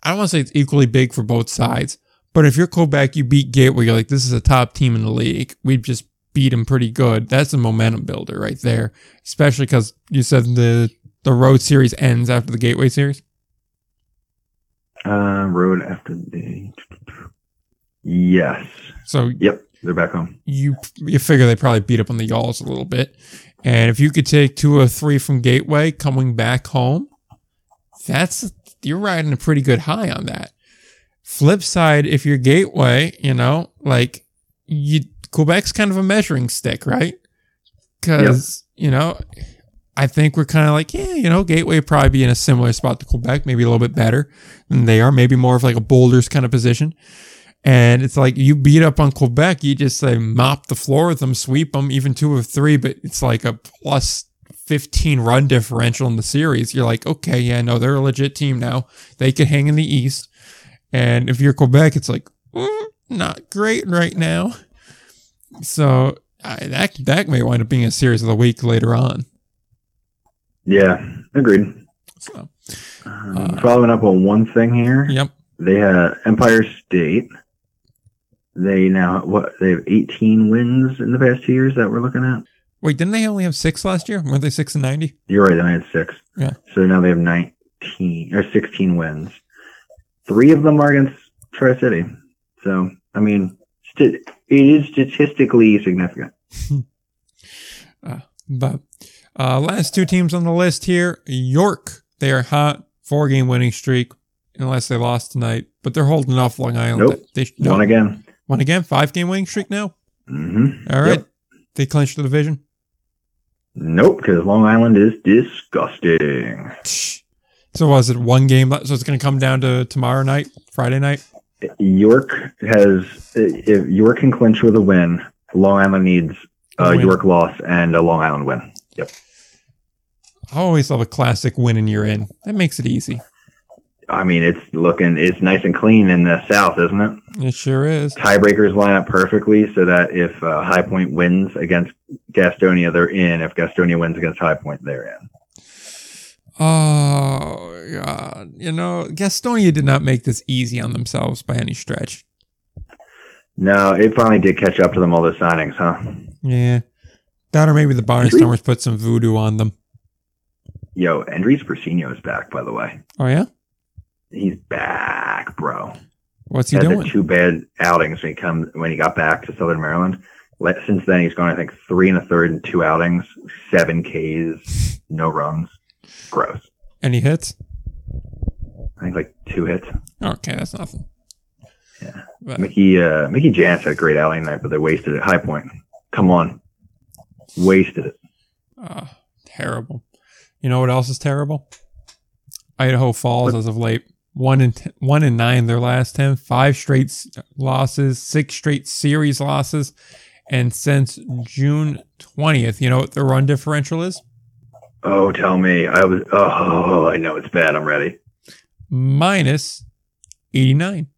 I don't want to say it's equally big for both sides, but if you're Quebec, you beat Gateway, you're like this is a top team in the league. We've just beat them pretty good. That's a momentum builder right there, especially because you said the the road series ends after the Gateway series? Uh, road after the. Yes. So Yep. They're back home. you you figure they probably beat up on the Y'alls a little bit. And if you could take two or three from Gateway coming back home, that's you're riding a pretty good high on that. Flip side, if you're Gateway, you know, like you Quebec's kind of a measuring stick, right? Because you know, I think we're kind of like, yeah, you know, Gateway probably be in a similar spot to Quebec, maybe a little bit better than they are, maybe more of like a Boulders kind of position. And it's like you beat up on Quebec, you just say mop the floor with them, sweep them, even two or three, but it's like a plus 15 run differential in the series. You're like, okay, yeah, no, they're a legit team now. They could hang in the East. And if you're Quebec, it's like, mm, not great right now. So I, that that may wind up being a series of the week later on. Yeah. Agreed. So, Um, Uh, following up on one thing here, yep. they had Empire State. They now what they have 18 wins in the past two years that we're looking at. Wait, didn't they only have six last year? Weren't they six and 90? You're right. Then I had six. Yeah. So now they have 19 or 16 wins. Three of them are against Tri City. So I mean, st- it is statistically significant. uh, But uh, last two teams on the list here York, they are hot, four game winning streak, unless they lost tonight, but they're holding off Long Island. Nope. They, no, One again. one again, five game winning streak now. hmm All right. Yep. They clinched the division. Nope, because Long Island is disgusting. So was it one game? So it's going to come down to tomorrow night, Friday night. York has if York can clinch with a win, Long Island needs A a. York loss and a Long Island win. Yep. I always love a classic win and you're in. That makes it easy. I mean, it's looking it's nice and clean in the South, isn't it? It sure is. Tiebreakers line up perfectly so that if uh, High Point wins against Gastonia, they're in. If Gastonia wins against High Point, they're in. Oh God! You know, Gastonia did not make this easy on themselves by any stretch. No, it finally did catch up to them all the signings, huh? Yeah, that or maybe the Barnstormers put some voodoo on them. Yo, Andres Persino is back, by the way. Oh yeah, He's back, bro. what's he had the doing? two bad outings when he come when he got back to Southern Maryland. Since then, he's gone. I think three and a third and two outings, seven Ks, no runs. Gross. Any hits? I think like two hits. Okay, that's nothing. Yeah. But, Mickey uh, Mickey Jans had a great outing night, but they wasted it. High Point, come on, wasted it. uh, terrible. You know what else is terrible? Idaho Falls as of late. One in t- one in nine their last ten, five straight s- losses. Six straight series losses. And since June twentieth, you know what their run differential is? Oh, tell me, I was. Oh, I know it's bad. I'm ready. Minus eighty nine.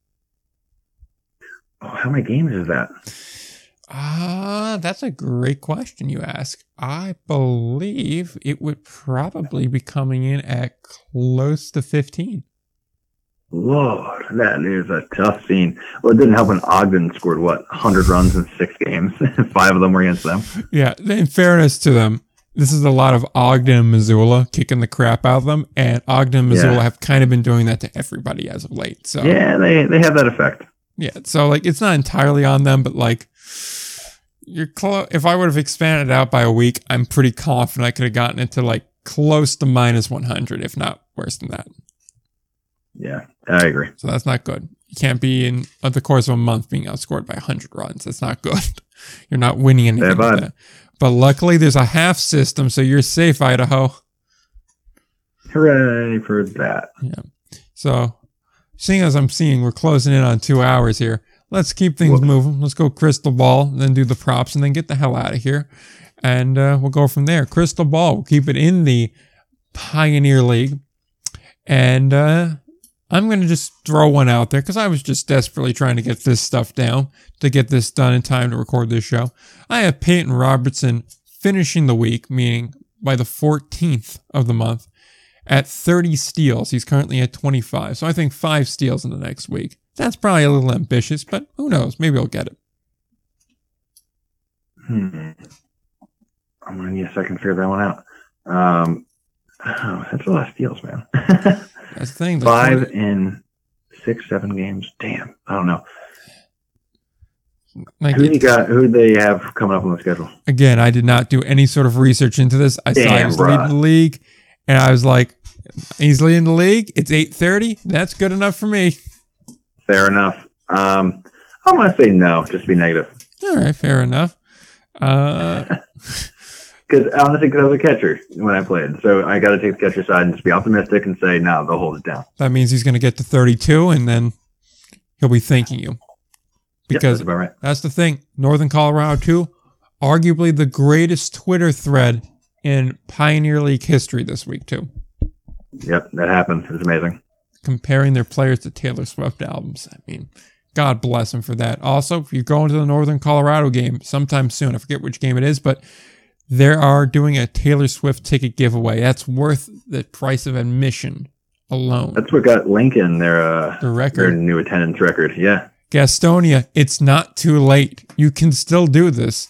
Oh, how many games is that? Ah, that's a great question you ask. I believe it would probably be coming in at close to 15. Lord, that is a tough scene. Well, it didn't help when Ogden scored what 100 runs in six games. Five of them were against them. Yeah, in fairness to them, this is a lot of Ogden and Missoula kicking the crap out of them, and Ogden and Missoula Yeah. have kind of been doing that to everybody as of late. So Yeah, they they have that effect. yeah, so like it's not entirely on them, but like you're close. If I would have expanded out by a week, I'm pretty confident I could have gotten it to like close to minus 100, if not worse than that. Yeah, I agree. So that's not good. You can't be in the course of a month being outscored by 100 runs. That's not good. You're not winning anything. That. But luckily, there's a half system, so you're safe, Idaho. Hooray for that. So, seeing as I'm seeing we're closing in on two hours here, let's keep things moving. Let's go crystal ball, then do the props, and then get the hell out of here. And uh, we'll go from there. Crystal ball, we'll keep it in the Pioneer League. And uh, I'm going to just throw one out there because I was just desperately trying to get this stuff down to get this done in time to record this show. I have Peyton Robertson finishing the week, meaning by the 14th of the month, at 30 steals. He's currently at 25. So I think five steals in the next week. That's probably a little ambitious, but who knows? Maybe I'll get it. Hmm. I'm gonna need a second to figure that one out. Um, Oh, that's a lot of steals, man. That's the thing. Five 20 in six, seven games. Damn. I don't know. like, Who you got? Who they have coming up on the schedule? again, I did not do any sort of research into this. I saw he was bruh. leading the league, and I was like, he's leading the league. It's eight thirty. That's good enough for me. Fair enough. Um, I'm gonna say no, just to be negative. All right, fair enough. Uh, Because honestly, because I was a catcher when I played, so I got to take the catcher side and just be optimistic and say no, they'll hold it down. that means he's going to get to thirty-two, and then he'll be thanking you Yep, because that's about right. That's the thing. Northern Colorado, too, arguably the greatest Twitter thread in Pioneer League history this week, too, Yep, that happened. It was amazing. Comparing their players to Taylor Swift albums. I mean, God bless them for that. Also, if you're going to the Northern Colorado game sometime soon, I forget which game it is, but they are doing a Taylor Swift ticket giveaway. That's worth the price of admission alone. That's what got Lincoln their uh, The their record. new attendance record. Yeah, Gastonia, it's not too late. You can still do this.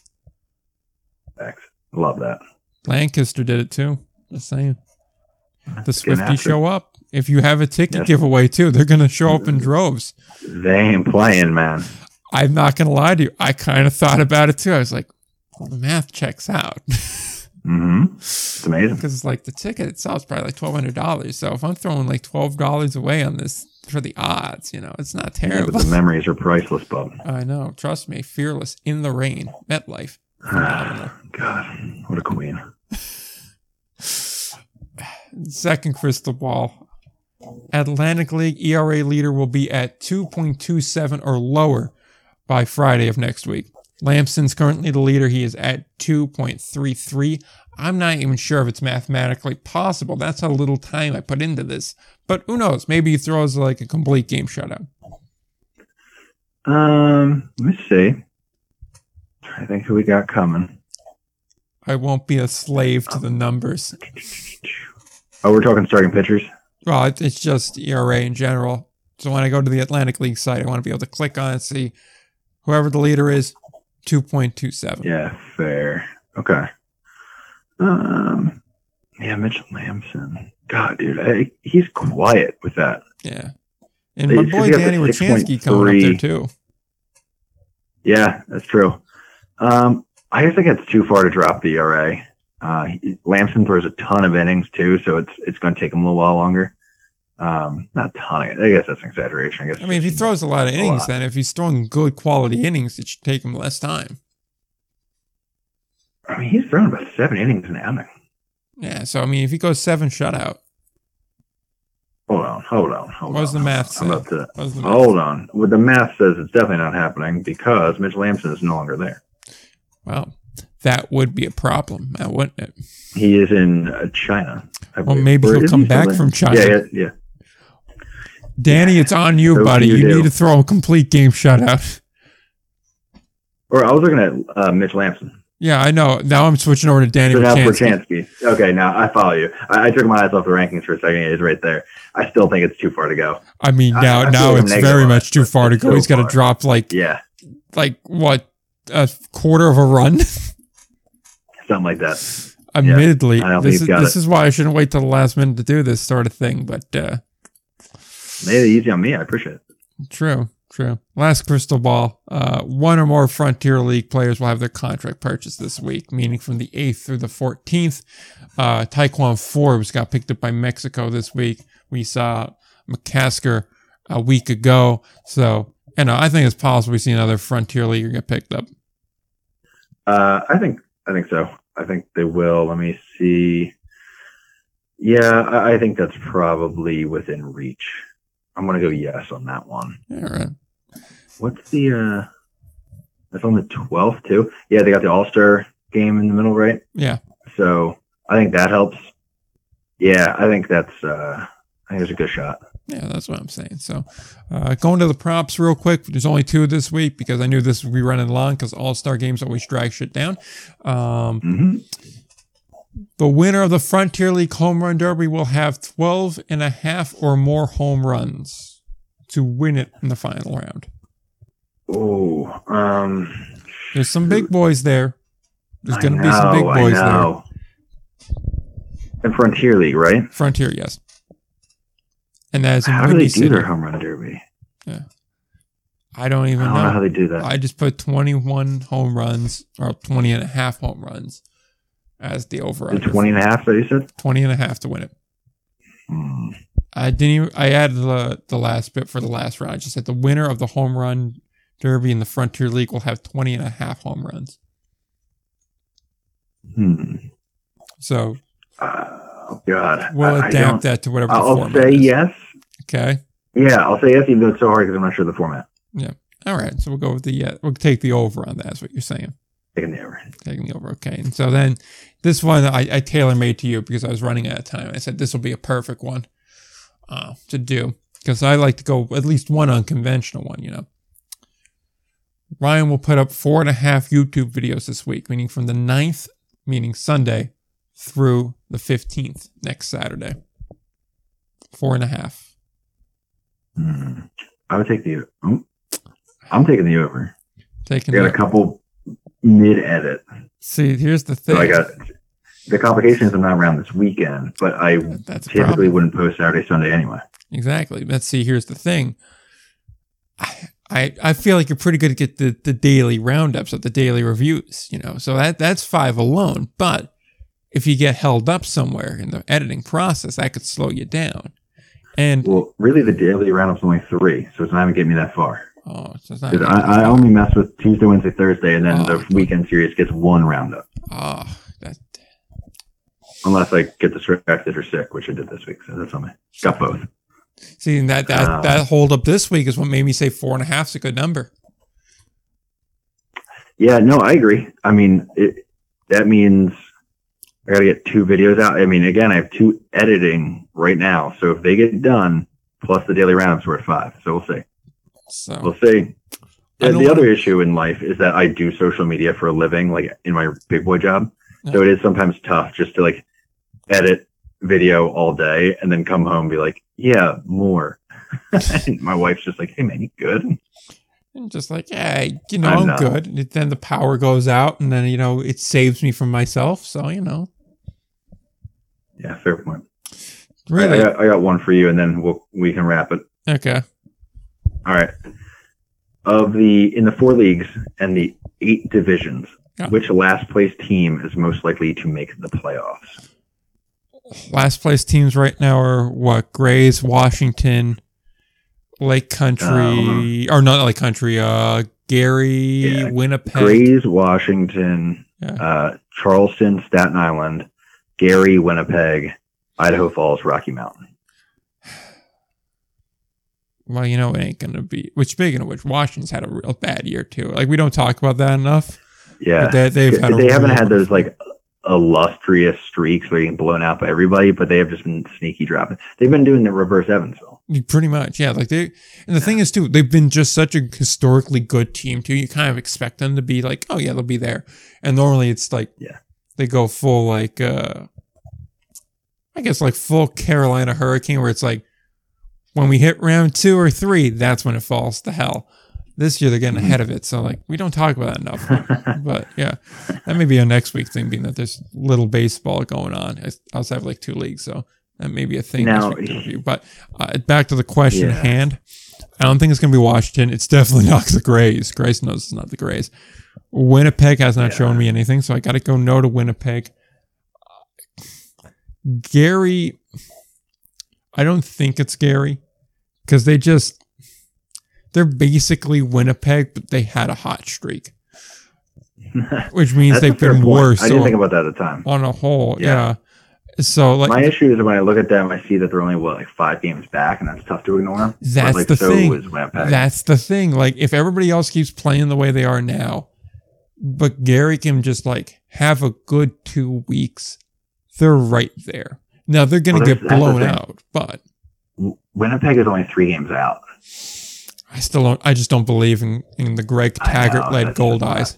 Thanks. love that. Lancaster did it too. Just saying. The Swifties show up. If you have a ticket giveaway too, they're gonna show up in droves. They ain't playing, man. I'm not gonna lie to you. I kind of thought about it too. I was like, well, the math checks out Mm-hmm. It's amazing. because it's like the ticket itself is probably like twelve hundred dollars. So if I'm throwing like twelve dollars away on this for the odds, you know, it's not Yeah, terrible. but the memories are priceless, bub. I know. Trust me. Fearless in the rain. MetLife. God, what a queen. Second crystal ball. Atlantic League ERA leader will be at 2.27 or lower by Friday of next week. Lambson's currently the leader. He is at 2.33. I'm not even sure if it's mathematically possible. That's how little time I put into this. But who knows? Maybe he throws like a complete game shutout. Um, let me see. I think who we got coming. I won't be a slave to the numbers. Oh, we're talking starting pitchers. Well, it's just ERA in general. So when I go to the Atlantic League site, I want to be able to click on it, see whoever the leader is, 2.27. Yeah, fair. Okay. Um, yeah, Mitchell Lambson. God, dude, I, he's quiet with that. Yeah. And my boy he got the Danny Wirchansky coming up there too. Yeah, that's true. Um, I just think it's too far to drop the ERA. Uh, he- Lambson throws a ton of innings too, so it's it's going to take him a little while longer. Um, not a ton. I guess that's an exaggeration. I guess. I mean, if he throws a lot of innings, lot. then if he's throwing good quality innings, it should take him less time. I mean, he's thrown about seven innings an outing. Yeah. So I mean, if he goes seven shutout, Hold on, hold on, hold what does on. the math say? I'm about to. The math Hold on. Well, the math says it's definitely not happening because Mitch Lambson is no longer there. Well, that would be a problem, now, wouldn't it? He is in uh, China. I Well, believe. maybe Or he'll come he back from China. Yeah, yeah, yeah. Danny, it's on you, So buddy. you You need to throw a complete game shutout. Or I was looking at uh, Mitch Lambson. Yeah, I know. Now I'm switching over to Danny So. Wirchansky. Okay, now I follow you. I, I took my eyes off the rankings for a second. It's right there. I still think it's too far to go. I mean, now I feel now it's very much too far to go. He's got to drop like Yeah, like what a quarter of a run. something like that. Admittedly, I this is this is why I shouldn't wait till the last minute to do this sort of thing. But uh, Made it easy on me. I appreciate it. true, true. Last crystal ball. Uh, one or more Frontier League players will have their contract purchased this week, meaning from the eighth through the fourteenth. Uh, Ti'Quan Forbes got picked up by Mexico this week. We saw McCasker a week ago. So, you know, I think it's possible we see another Frontier Leaguer get picked up. Uh, I think I think so. I think they will. Let me see. Yeah, I, I think that's probably within reach. I'm gonna go yes on that one. All right. What's the uh that's on the twelfth too? Yeah, they got the All Star game in the middle, right? Yeah. So I think that helps. Yeah, I think that's uh I think it's a good shot. Yeah, that's what I'm saying. So, uh, going to the props real quick. There's only two this week because I knew this would be running long because All Star games always drag shit down. Um, hmm the winner of the Frontier League Home Run Derby will have 12 and a half or more home runs to win it in the final round. Oh, um There's some big boys there. There's going to be some big boys there. in Frontier League, right? Frontier, yes. And that is in How do they Windy do City. their home run derby? Yeah, I don't I even don't know how they do that. I just put 21 home runs or 20 and a half home runs as the over The 20 and a half that you said? 20 and a half to win it. Hmm. I didn't even, I added the, the last bit for the last round. I just said the winner of the home run derby in the Frontier League will have 20 and a half home runs. Hmm. So Oh, God. we'll I- I adapt don't- that to whatever the I'll format say is. yes. Okay. Yeah, I'll say yes, even though it's so hard because I'm not sure the format. Yeah. All right. So we'll go with the, uh, we'll take the over on that. That's what you're saying. Taking the over. taking the over. Okay. And so then this one I, I tailor made to you because I was running out of time. I said this will be a perfect one uh, to do because I like to go at least one unconventional one, you know. Ryan will put up four and a half YouTube videos this week, meaning from the 9th, meaning Sunday, through the 15th, next Saturday. Four and a half. Hmm. I would take the. oh, I'm taking the over. I Taking got a couple mid edit. see, here's the thing. So I got the complications. I'm not around this weekend, but I That's typically wouldn't post Saturday, Sunday anyway. Exactly. Let's see. Here's the thing. I, I I feel like you're pretty good to get the, the daily roundups of the daily reviews, you know. So that that's five alone. But if you get held up somewhere in the editing process, that could slow you down. And Well, really, the daily roundup's only three, so it's not even getting me that far. oh, so it's not. Because I, I only mess with Tuesday, Wednesday, Thursday, and then Oh. the weekend series gets one roundup, Oh, that unless I get distracted or sick, which I did this week. So that's on me. Got both. see and that that Ah. that hold up this week is what made me say four and a half is a good number. Yeah, no, I agree. I mean, it, that means I got to get two videos out. I mean, again, I have two editing right now, so if they get done, plus the daily roundups, we're at five. So we'll see. So We'll see. I The, other issue in life is that I do social media for a living, like in my big boy job. So it is sometimes tough just to like edit video all day and then come home and be like, yeah, more. And my wife's just like, hey man, you good? And just like, yeah, you know, I'm I'm, good. And then the power goes out, and then you know it saves me from myself. So you know, Yeah, fair point. Really, I, got, I got one for you, and then we'll we can wrap it. okay. All right. Of the in the four leagues and the eight divisions, Yeah. which last place team is most likely to make the playoffs? Last place teams right now are what? Greys, Washington, Lake Country, or not Lake Country. Uh, Gary, Yeah, Winnipeg. Greys, Washington, Yeah. uh, Charleston, Staten Island, Gary, Winnipeg, Idaho Falls, Rocky Mountain. Well, you know it ain't gonna be. Which speaking of which, Washington's had a real bad year too. Like we don't talk about that enough. Yeah, they, they've had they haven't had those like illustrious streaks where getting blown out by everybody, but they have just been sneaky dropping. They've been doing the reverse Evansville. Pretty much, yeah. Like they, and the thing is too, they've been just such a historically good team too. You kind of expect them to be like, oh yeah, they'll be there. And normally it's like, Yeah. they go full like, uh I guess like full Carolina Hurricane, where it's like, when we hit round two or three, that's when it falls to hell. This year they're getting Mhm. ahead of it, so like we don't talk about that enough. but yeah, that may be a next week thing, being that there's little baseball going on. I also have like two leagues, so that may be a thing Now- review. But uh, back to the question Yeah. at hand. I don't think it's going to be Washington. It's definitely not the Greys. Grace knows it's not the Greys. Winnipeg has not Yeah. shown me anything, so I got to go no to Winnipeg. Gary, I don't think it's Gary because they just they're basically Winnipeg, but they had a hot streak, which means they've been point. worse I didn't on, think about that at the time. on a whole. Yeah. Yeah. So like My issue is when I look at them, I see that they're only what like five games back, and that's tough to ignore. That's but, like, the so thing. That's the thing. Like, if everybody else keeps playing the way they are now, but Gary can just like have a good two weeks, they're right there. Now they're gonna Well, get that's- that's the blown out, but Winnipeg is only three games out. I still don't. I just don't believe in in the Greg Tagert led Goldeyes.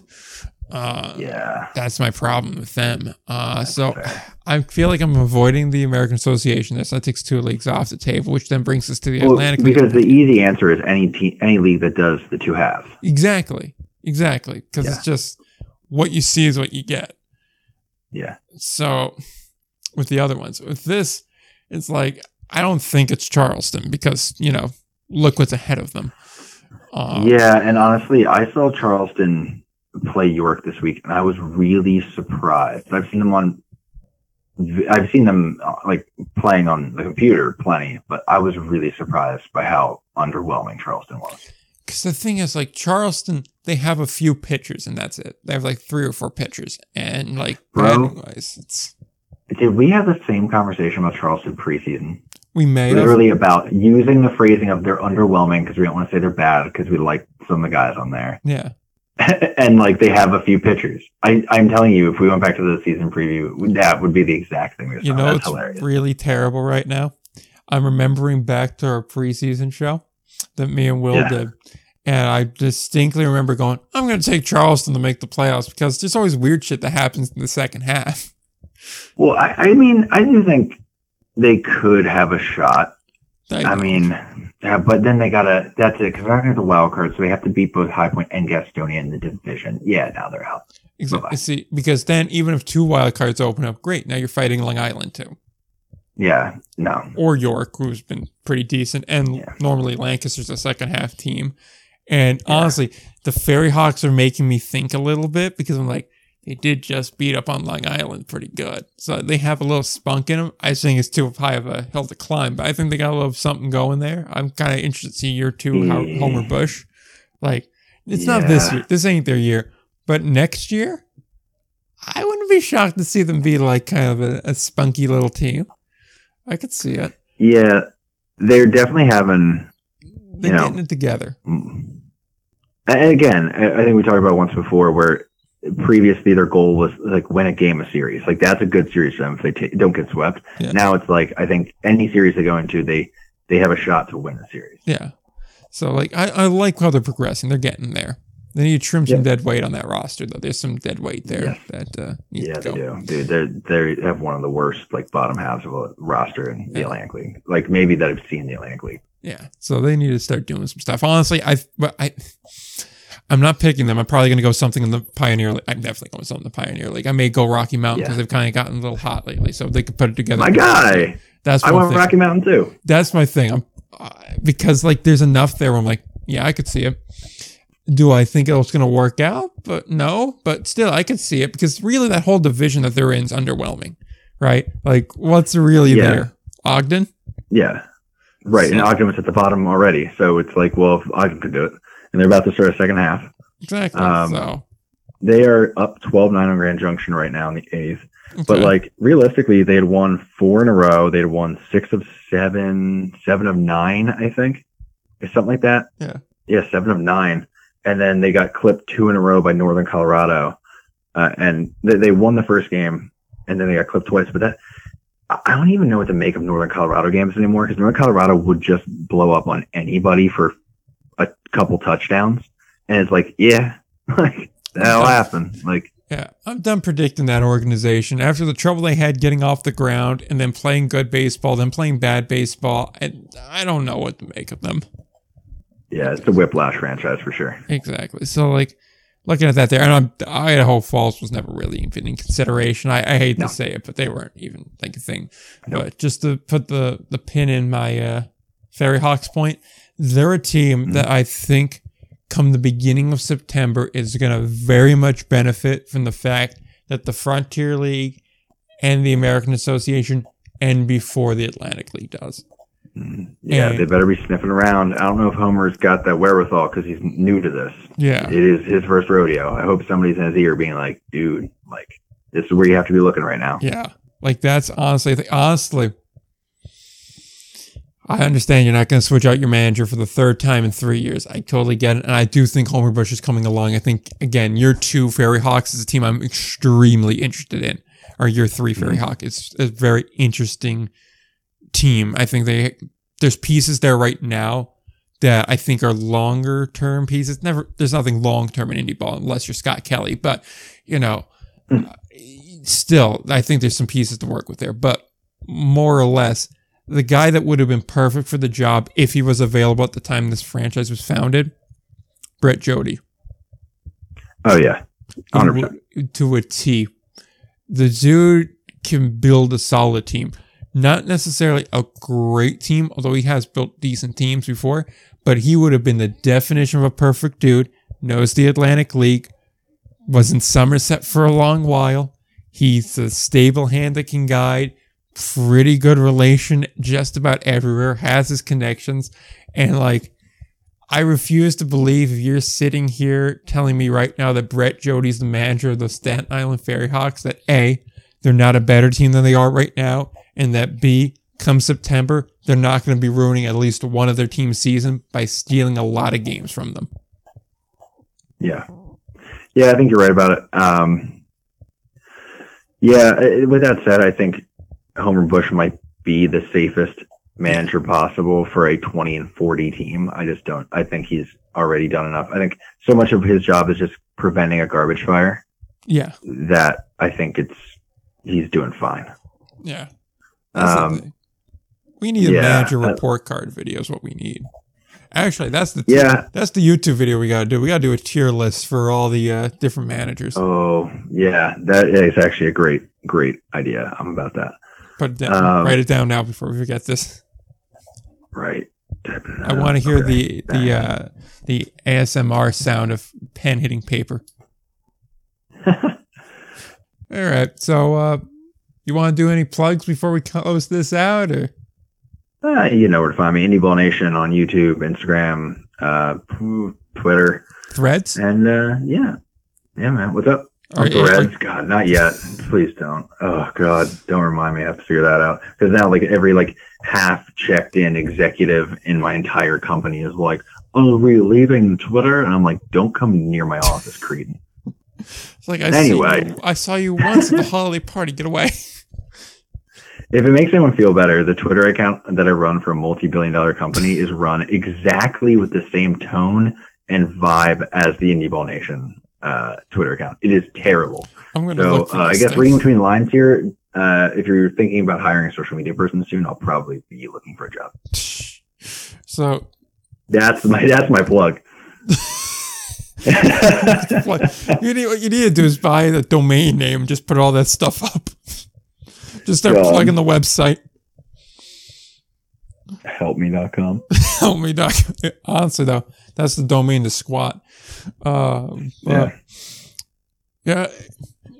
Uh, Yeah. that's my problem with them. Uh, so fair. I feel like I'm avoiding the American Association. This that takes two leagues off the table, which then brings us to the Well, Atlantic. League. because the easy answer is any te- any league that does the two halves. Exactly. Exactly. Because Yeah. it's just what you see is what you get. Yeah. So with the other ones. With this, it's like I don't think it's Charleston because you know look what's ahead of them. Um, yeah, and honestly, I saw Charleston play York this week, and I was really surprised. I've seen them on, I've seen them uh, like playing on the computer plenty, but I was really surprised by how underwhelming Charleston was. Because the thing is, like Charleston, they have a few pitchers, and that's it. They have like three or four pitchers, and like Bro. wise, it's Did we have the same conversation about Charleston preseason? we may have. Literally about using the phrasing of they're underwhelming because we don't want to say they're bad because we like some of the guys on there. Yeah, and like they have a few pitchers. I, I'm telling you, if we went back to the season preview, that would be the exact thing. you know That's it's hilarious. really terrible right now. I'm remembering back to our preseason show that me and Will Yeah. did. And I distinctly remember going, I'm going to take Charleston to make the playoffs because there's always weird shit that happens in the second half. Well, I, I mean, I do think they could have a shot. I mean, yeah, but then they gotta. That's it because they're not the wild card, so they have to beat both High Point and Gastonia in the division. Yeah, now they're out. exactly. bye-bye. See, because then even if two wild cards open up, great. Now you're fighting Long Island too, Yeah, no, or York, who's been pretty decent, and Yeah. normally Lancaster's a second half team. And Yeah. honestly, the FerryHawks are making me think a little bit because I'm like, they did just beat up on Long Island pretty good. So they have a little spunk in them. I think it's too high of a hill to climb, but I think they got a little something going there. I'm kind of interested to see year two how Yeah. Homer Bush, like, it's not this year. This ain't their year. But next year, I wouldn't be shocked to see them be like kind of a, a spunky little team. I could see it. yeah, they're definitely having. They're You know. getting it together. mm. And again, I think we talked about once before where previously their goal was like win a game a series. Like that's a good series for them if they ta- don't get swept. Yeah. Now it's like I think any series they go into, they they have a shot to win a series. Yeah. So like I, I like how they're progressing. They're getting there. They need to trim some dead weight on that roster though. There's some dead weight there Yes. that uh Yeah, they do. Dude, they they have one of the worst like bottom halves of a roster in the Yeah. Atlantic League. Like maybe that I've seen the Atlantic League. Yeah. So they need to start doing some stuff. Honestly, I but I I'm not picking them. I'm probably going to go something in the Pioneer League. I'm definitely going something in the Pioneer League. I may go Rocky Mountain because Yeah. they've kind of gotten a little hot lately. So they could put it together. My guy, That's I went thing. Rocky Mountain too. That's my thing. I'm uh, because like there's enough there where I'm like, yeah, I could see it. Do I think it's going to work out? But no, but still, I could see it because really that whole division that they're in is underwhelming, right? Like, what's really Yeah. there? Ogden? Yeah, right. And Ogden was at the bottom already, so it's like, well, if Ogden could do it, and they're about to start a second half. Exactly. Um, so, They are up 12-9 on Grand Junction right now in the eighth. But like realistically, they had won four in a row. They had won six of seven, seven of nine, I think, or something like that. Yeah. Yeah, seven of nine. And then they got clipped two in a row by Northern Colorado, uh, and they, they won the first game, and then they got clipped twice. But that I don't even know what to make of Northern Colorado games anymore because Northern Colorado would just blow up on anybody for couple touchdowns, and it's like, yeah, like that'll happen. Like, yeah, I'm done predicting that organization after the trouble they had getting off the ground and then playing good baseball, then playing bad baseball. And I don't know what to make of them. yeah, it's a whiplash franchise for sure. Exactly. So like looking at that there, and I'm, Idaho Falls was never really even in consideration. I, I hate No. to say it, but they weren't even like a thing. But just to put the the pin in my uh, FerryHawks point, they're a team Mm-hmm. that I think come the beginning of September is going to very much benefit from the fact that the Frontier League and the American Association end before the Atlantic League does. Mm, Yeah, And- they better be sniffing around. I don't know if Homer's got that wherewithal because he's new to this. Yeah. It is his first rodeo. I hope somebody's in his ear being like, dude, like, this is where you have to be looking right now. Yeah. Like that's honestly, honestly, I understand you're not going to switch out your manager for the third time in three years. I totally get it. And I do think Homer Bush is coming along. I think, again, year two FerryHawks is a team I'm extremely interested in. Or year three Fairy mm-hmm. Hawk is a very interesting team. I think they, there's pieces there right now that I think are longer term pieces. Never, there's nothing long term in indie ball unless you're Scott Kelly, but you know, hmm. uh, still, I think there's some pieces to work with there, but more or less, the guy that would have been perfect for the job if he was available at the time this franchise was founded, Brett Jodie. Oh, yeah. 100%. To a T. The dude can build a solid team. Not necessarily a great team, although he has built decent teams before, but he would have been the definition of a perfect dude. Knows the Atlantic League, was in Somerset for a long while. He's a stable hand that can guide, pretty good relation just about everywhere, has his connections, and like I refuse to believe if you're sitting here telling me right now that Brett Jodie's the manager of the Staten Island FerryHawks, that A, they're not a better team than they are right now, and that B, come September, they're not going to be ruining at least one of their team's season by stealing a lot of games from them. Yeah. Yeah, I think you're right about it. Um, yeah, uh, with that said, I think Homer Bush might be the safest manager possible for a 20 and 40 team. I just don't, I think he's already done enough. I think so much of his job is just preventing a garbage fire Yeah. that I think it's, he's doing fine. Yeah. Um, we need a yeah, manager uh, report card video is what we need. Actually, that's the Yeah. that's the YouTube video we gotta do. We gotta do a tier list for all the uh, different managers. Oh, yeah, that is actually a great, great idea. I'm about that. Put it down, um, write it down now before we forget this. Right. I want to hear Okay. the the uh, the ASMR sound of pen hitting paper. All right, so uh, you want to do any plugs before we close this out, or Uh, you know where to find me. Indie Ball Nation on YouTube, Instagram, uh, Twitter, threads? and uh, yeah, yeah, man. What's up? Are- On Threads? God, not yet. Please don't. Oh God, don't remind me. I have to figure that out because now, like every like half checked in executive in my entire company is like, "Oh, we're leaving Twitter," and I'm like, "Don't come near my office, Creedon." It's like I Anyway. you, I saw you once at the holiday party. Get away. If it makes anyone feel better, the Twitter account that I run for a multi-billion dollar company is run exactly with the same tone and vibe as the Indie Ball Nation uh, Twitter account. It is terrible. I'm gonna So look uh, I guess reading between the lines here, uh, if you're thinking about hiring a social media person soon, I'll probably be looking for a job. So That's my that's my plug. what you need what you need to do is buy the domain name just put all that stuff up. Just start God. plugging the website. Helpme.com. Help me, doc. Honestly, though, that's the domain to squat. Um, Yeah. yeah.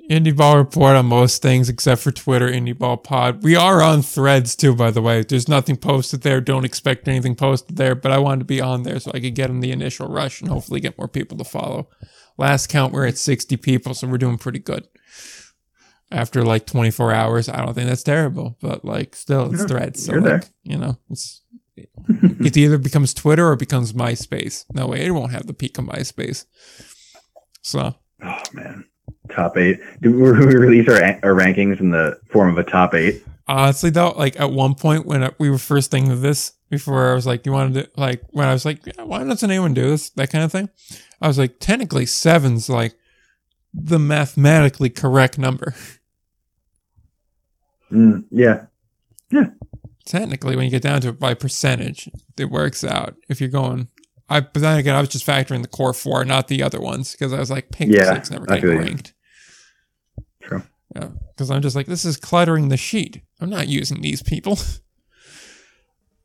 Indie Ball report on most things except for Twitter, Indie Ball Pod. We are on threads too, by the way. There's nothing posted there. Don't expect anything posted there, but I wanted to be on there so I could get in the initial rush and hopefully get more people to follow. Last count, we're at 60 people, so we're doing pretty good. After like 24 hours, I don't think that's terrible, but like still, it's Yeah, threads. So you're like, there. you know, it's it either becomes Twitter or it becomes MySpace. No way, it won't have the peak of MySpace. So Oh man. Top eight. Do we we release our, our rankings in the form of a top eight? honestly, though, like at one point when we were first thinking of this, before I was like, "You wanted to like?" When I was like, yeah, "Why doesn't anyone do this?" That kind of thing. I was like, technically, seven's like the mathematically correct number. Mm, yeah. technically, when you get down to it by percentage, it works out. If you're going, I but then again, I was just factoring the core four, not the other ones, because I was like, pink Yeah, six never getting you. ranked. True. Yeah, because I'm just like, this is cluttering the sheet. I'm not using these people.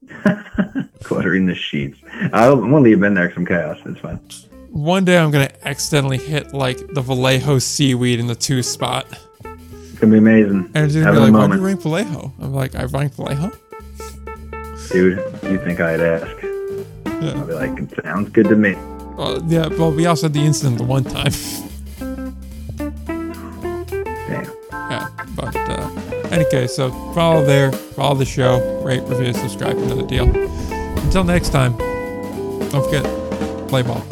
Cluttering the sheets. I'll, I'm gonna leave them in there I'm chaos. It's fine. One day I'm gonna accidentally hit like the Vallejo seaweed in the two spot, It's gonna be amazing. and it's gonna Having be like, "Why do you rank Vallejo?" I'm like, "I ranked Vallejo." Dude, you think I'd ask? Yeah. I'll be like, it sounds good to me. Well, yeah. Well, we also had the incident the one time. Damn. Yeah, but uh, any case, so follow there, follow the show, rate, review, subscribe, another deal. Until next time, don't forget, play ball.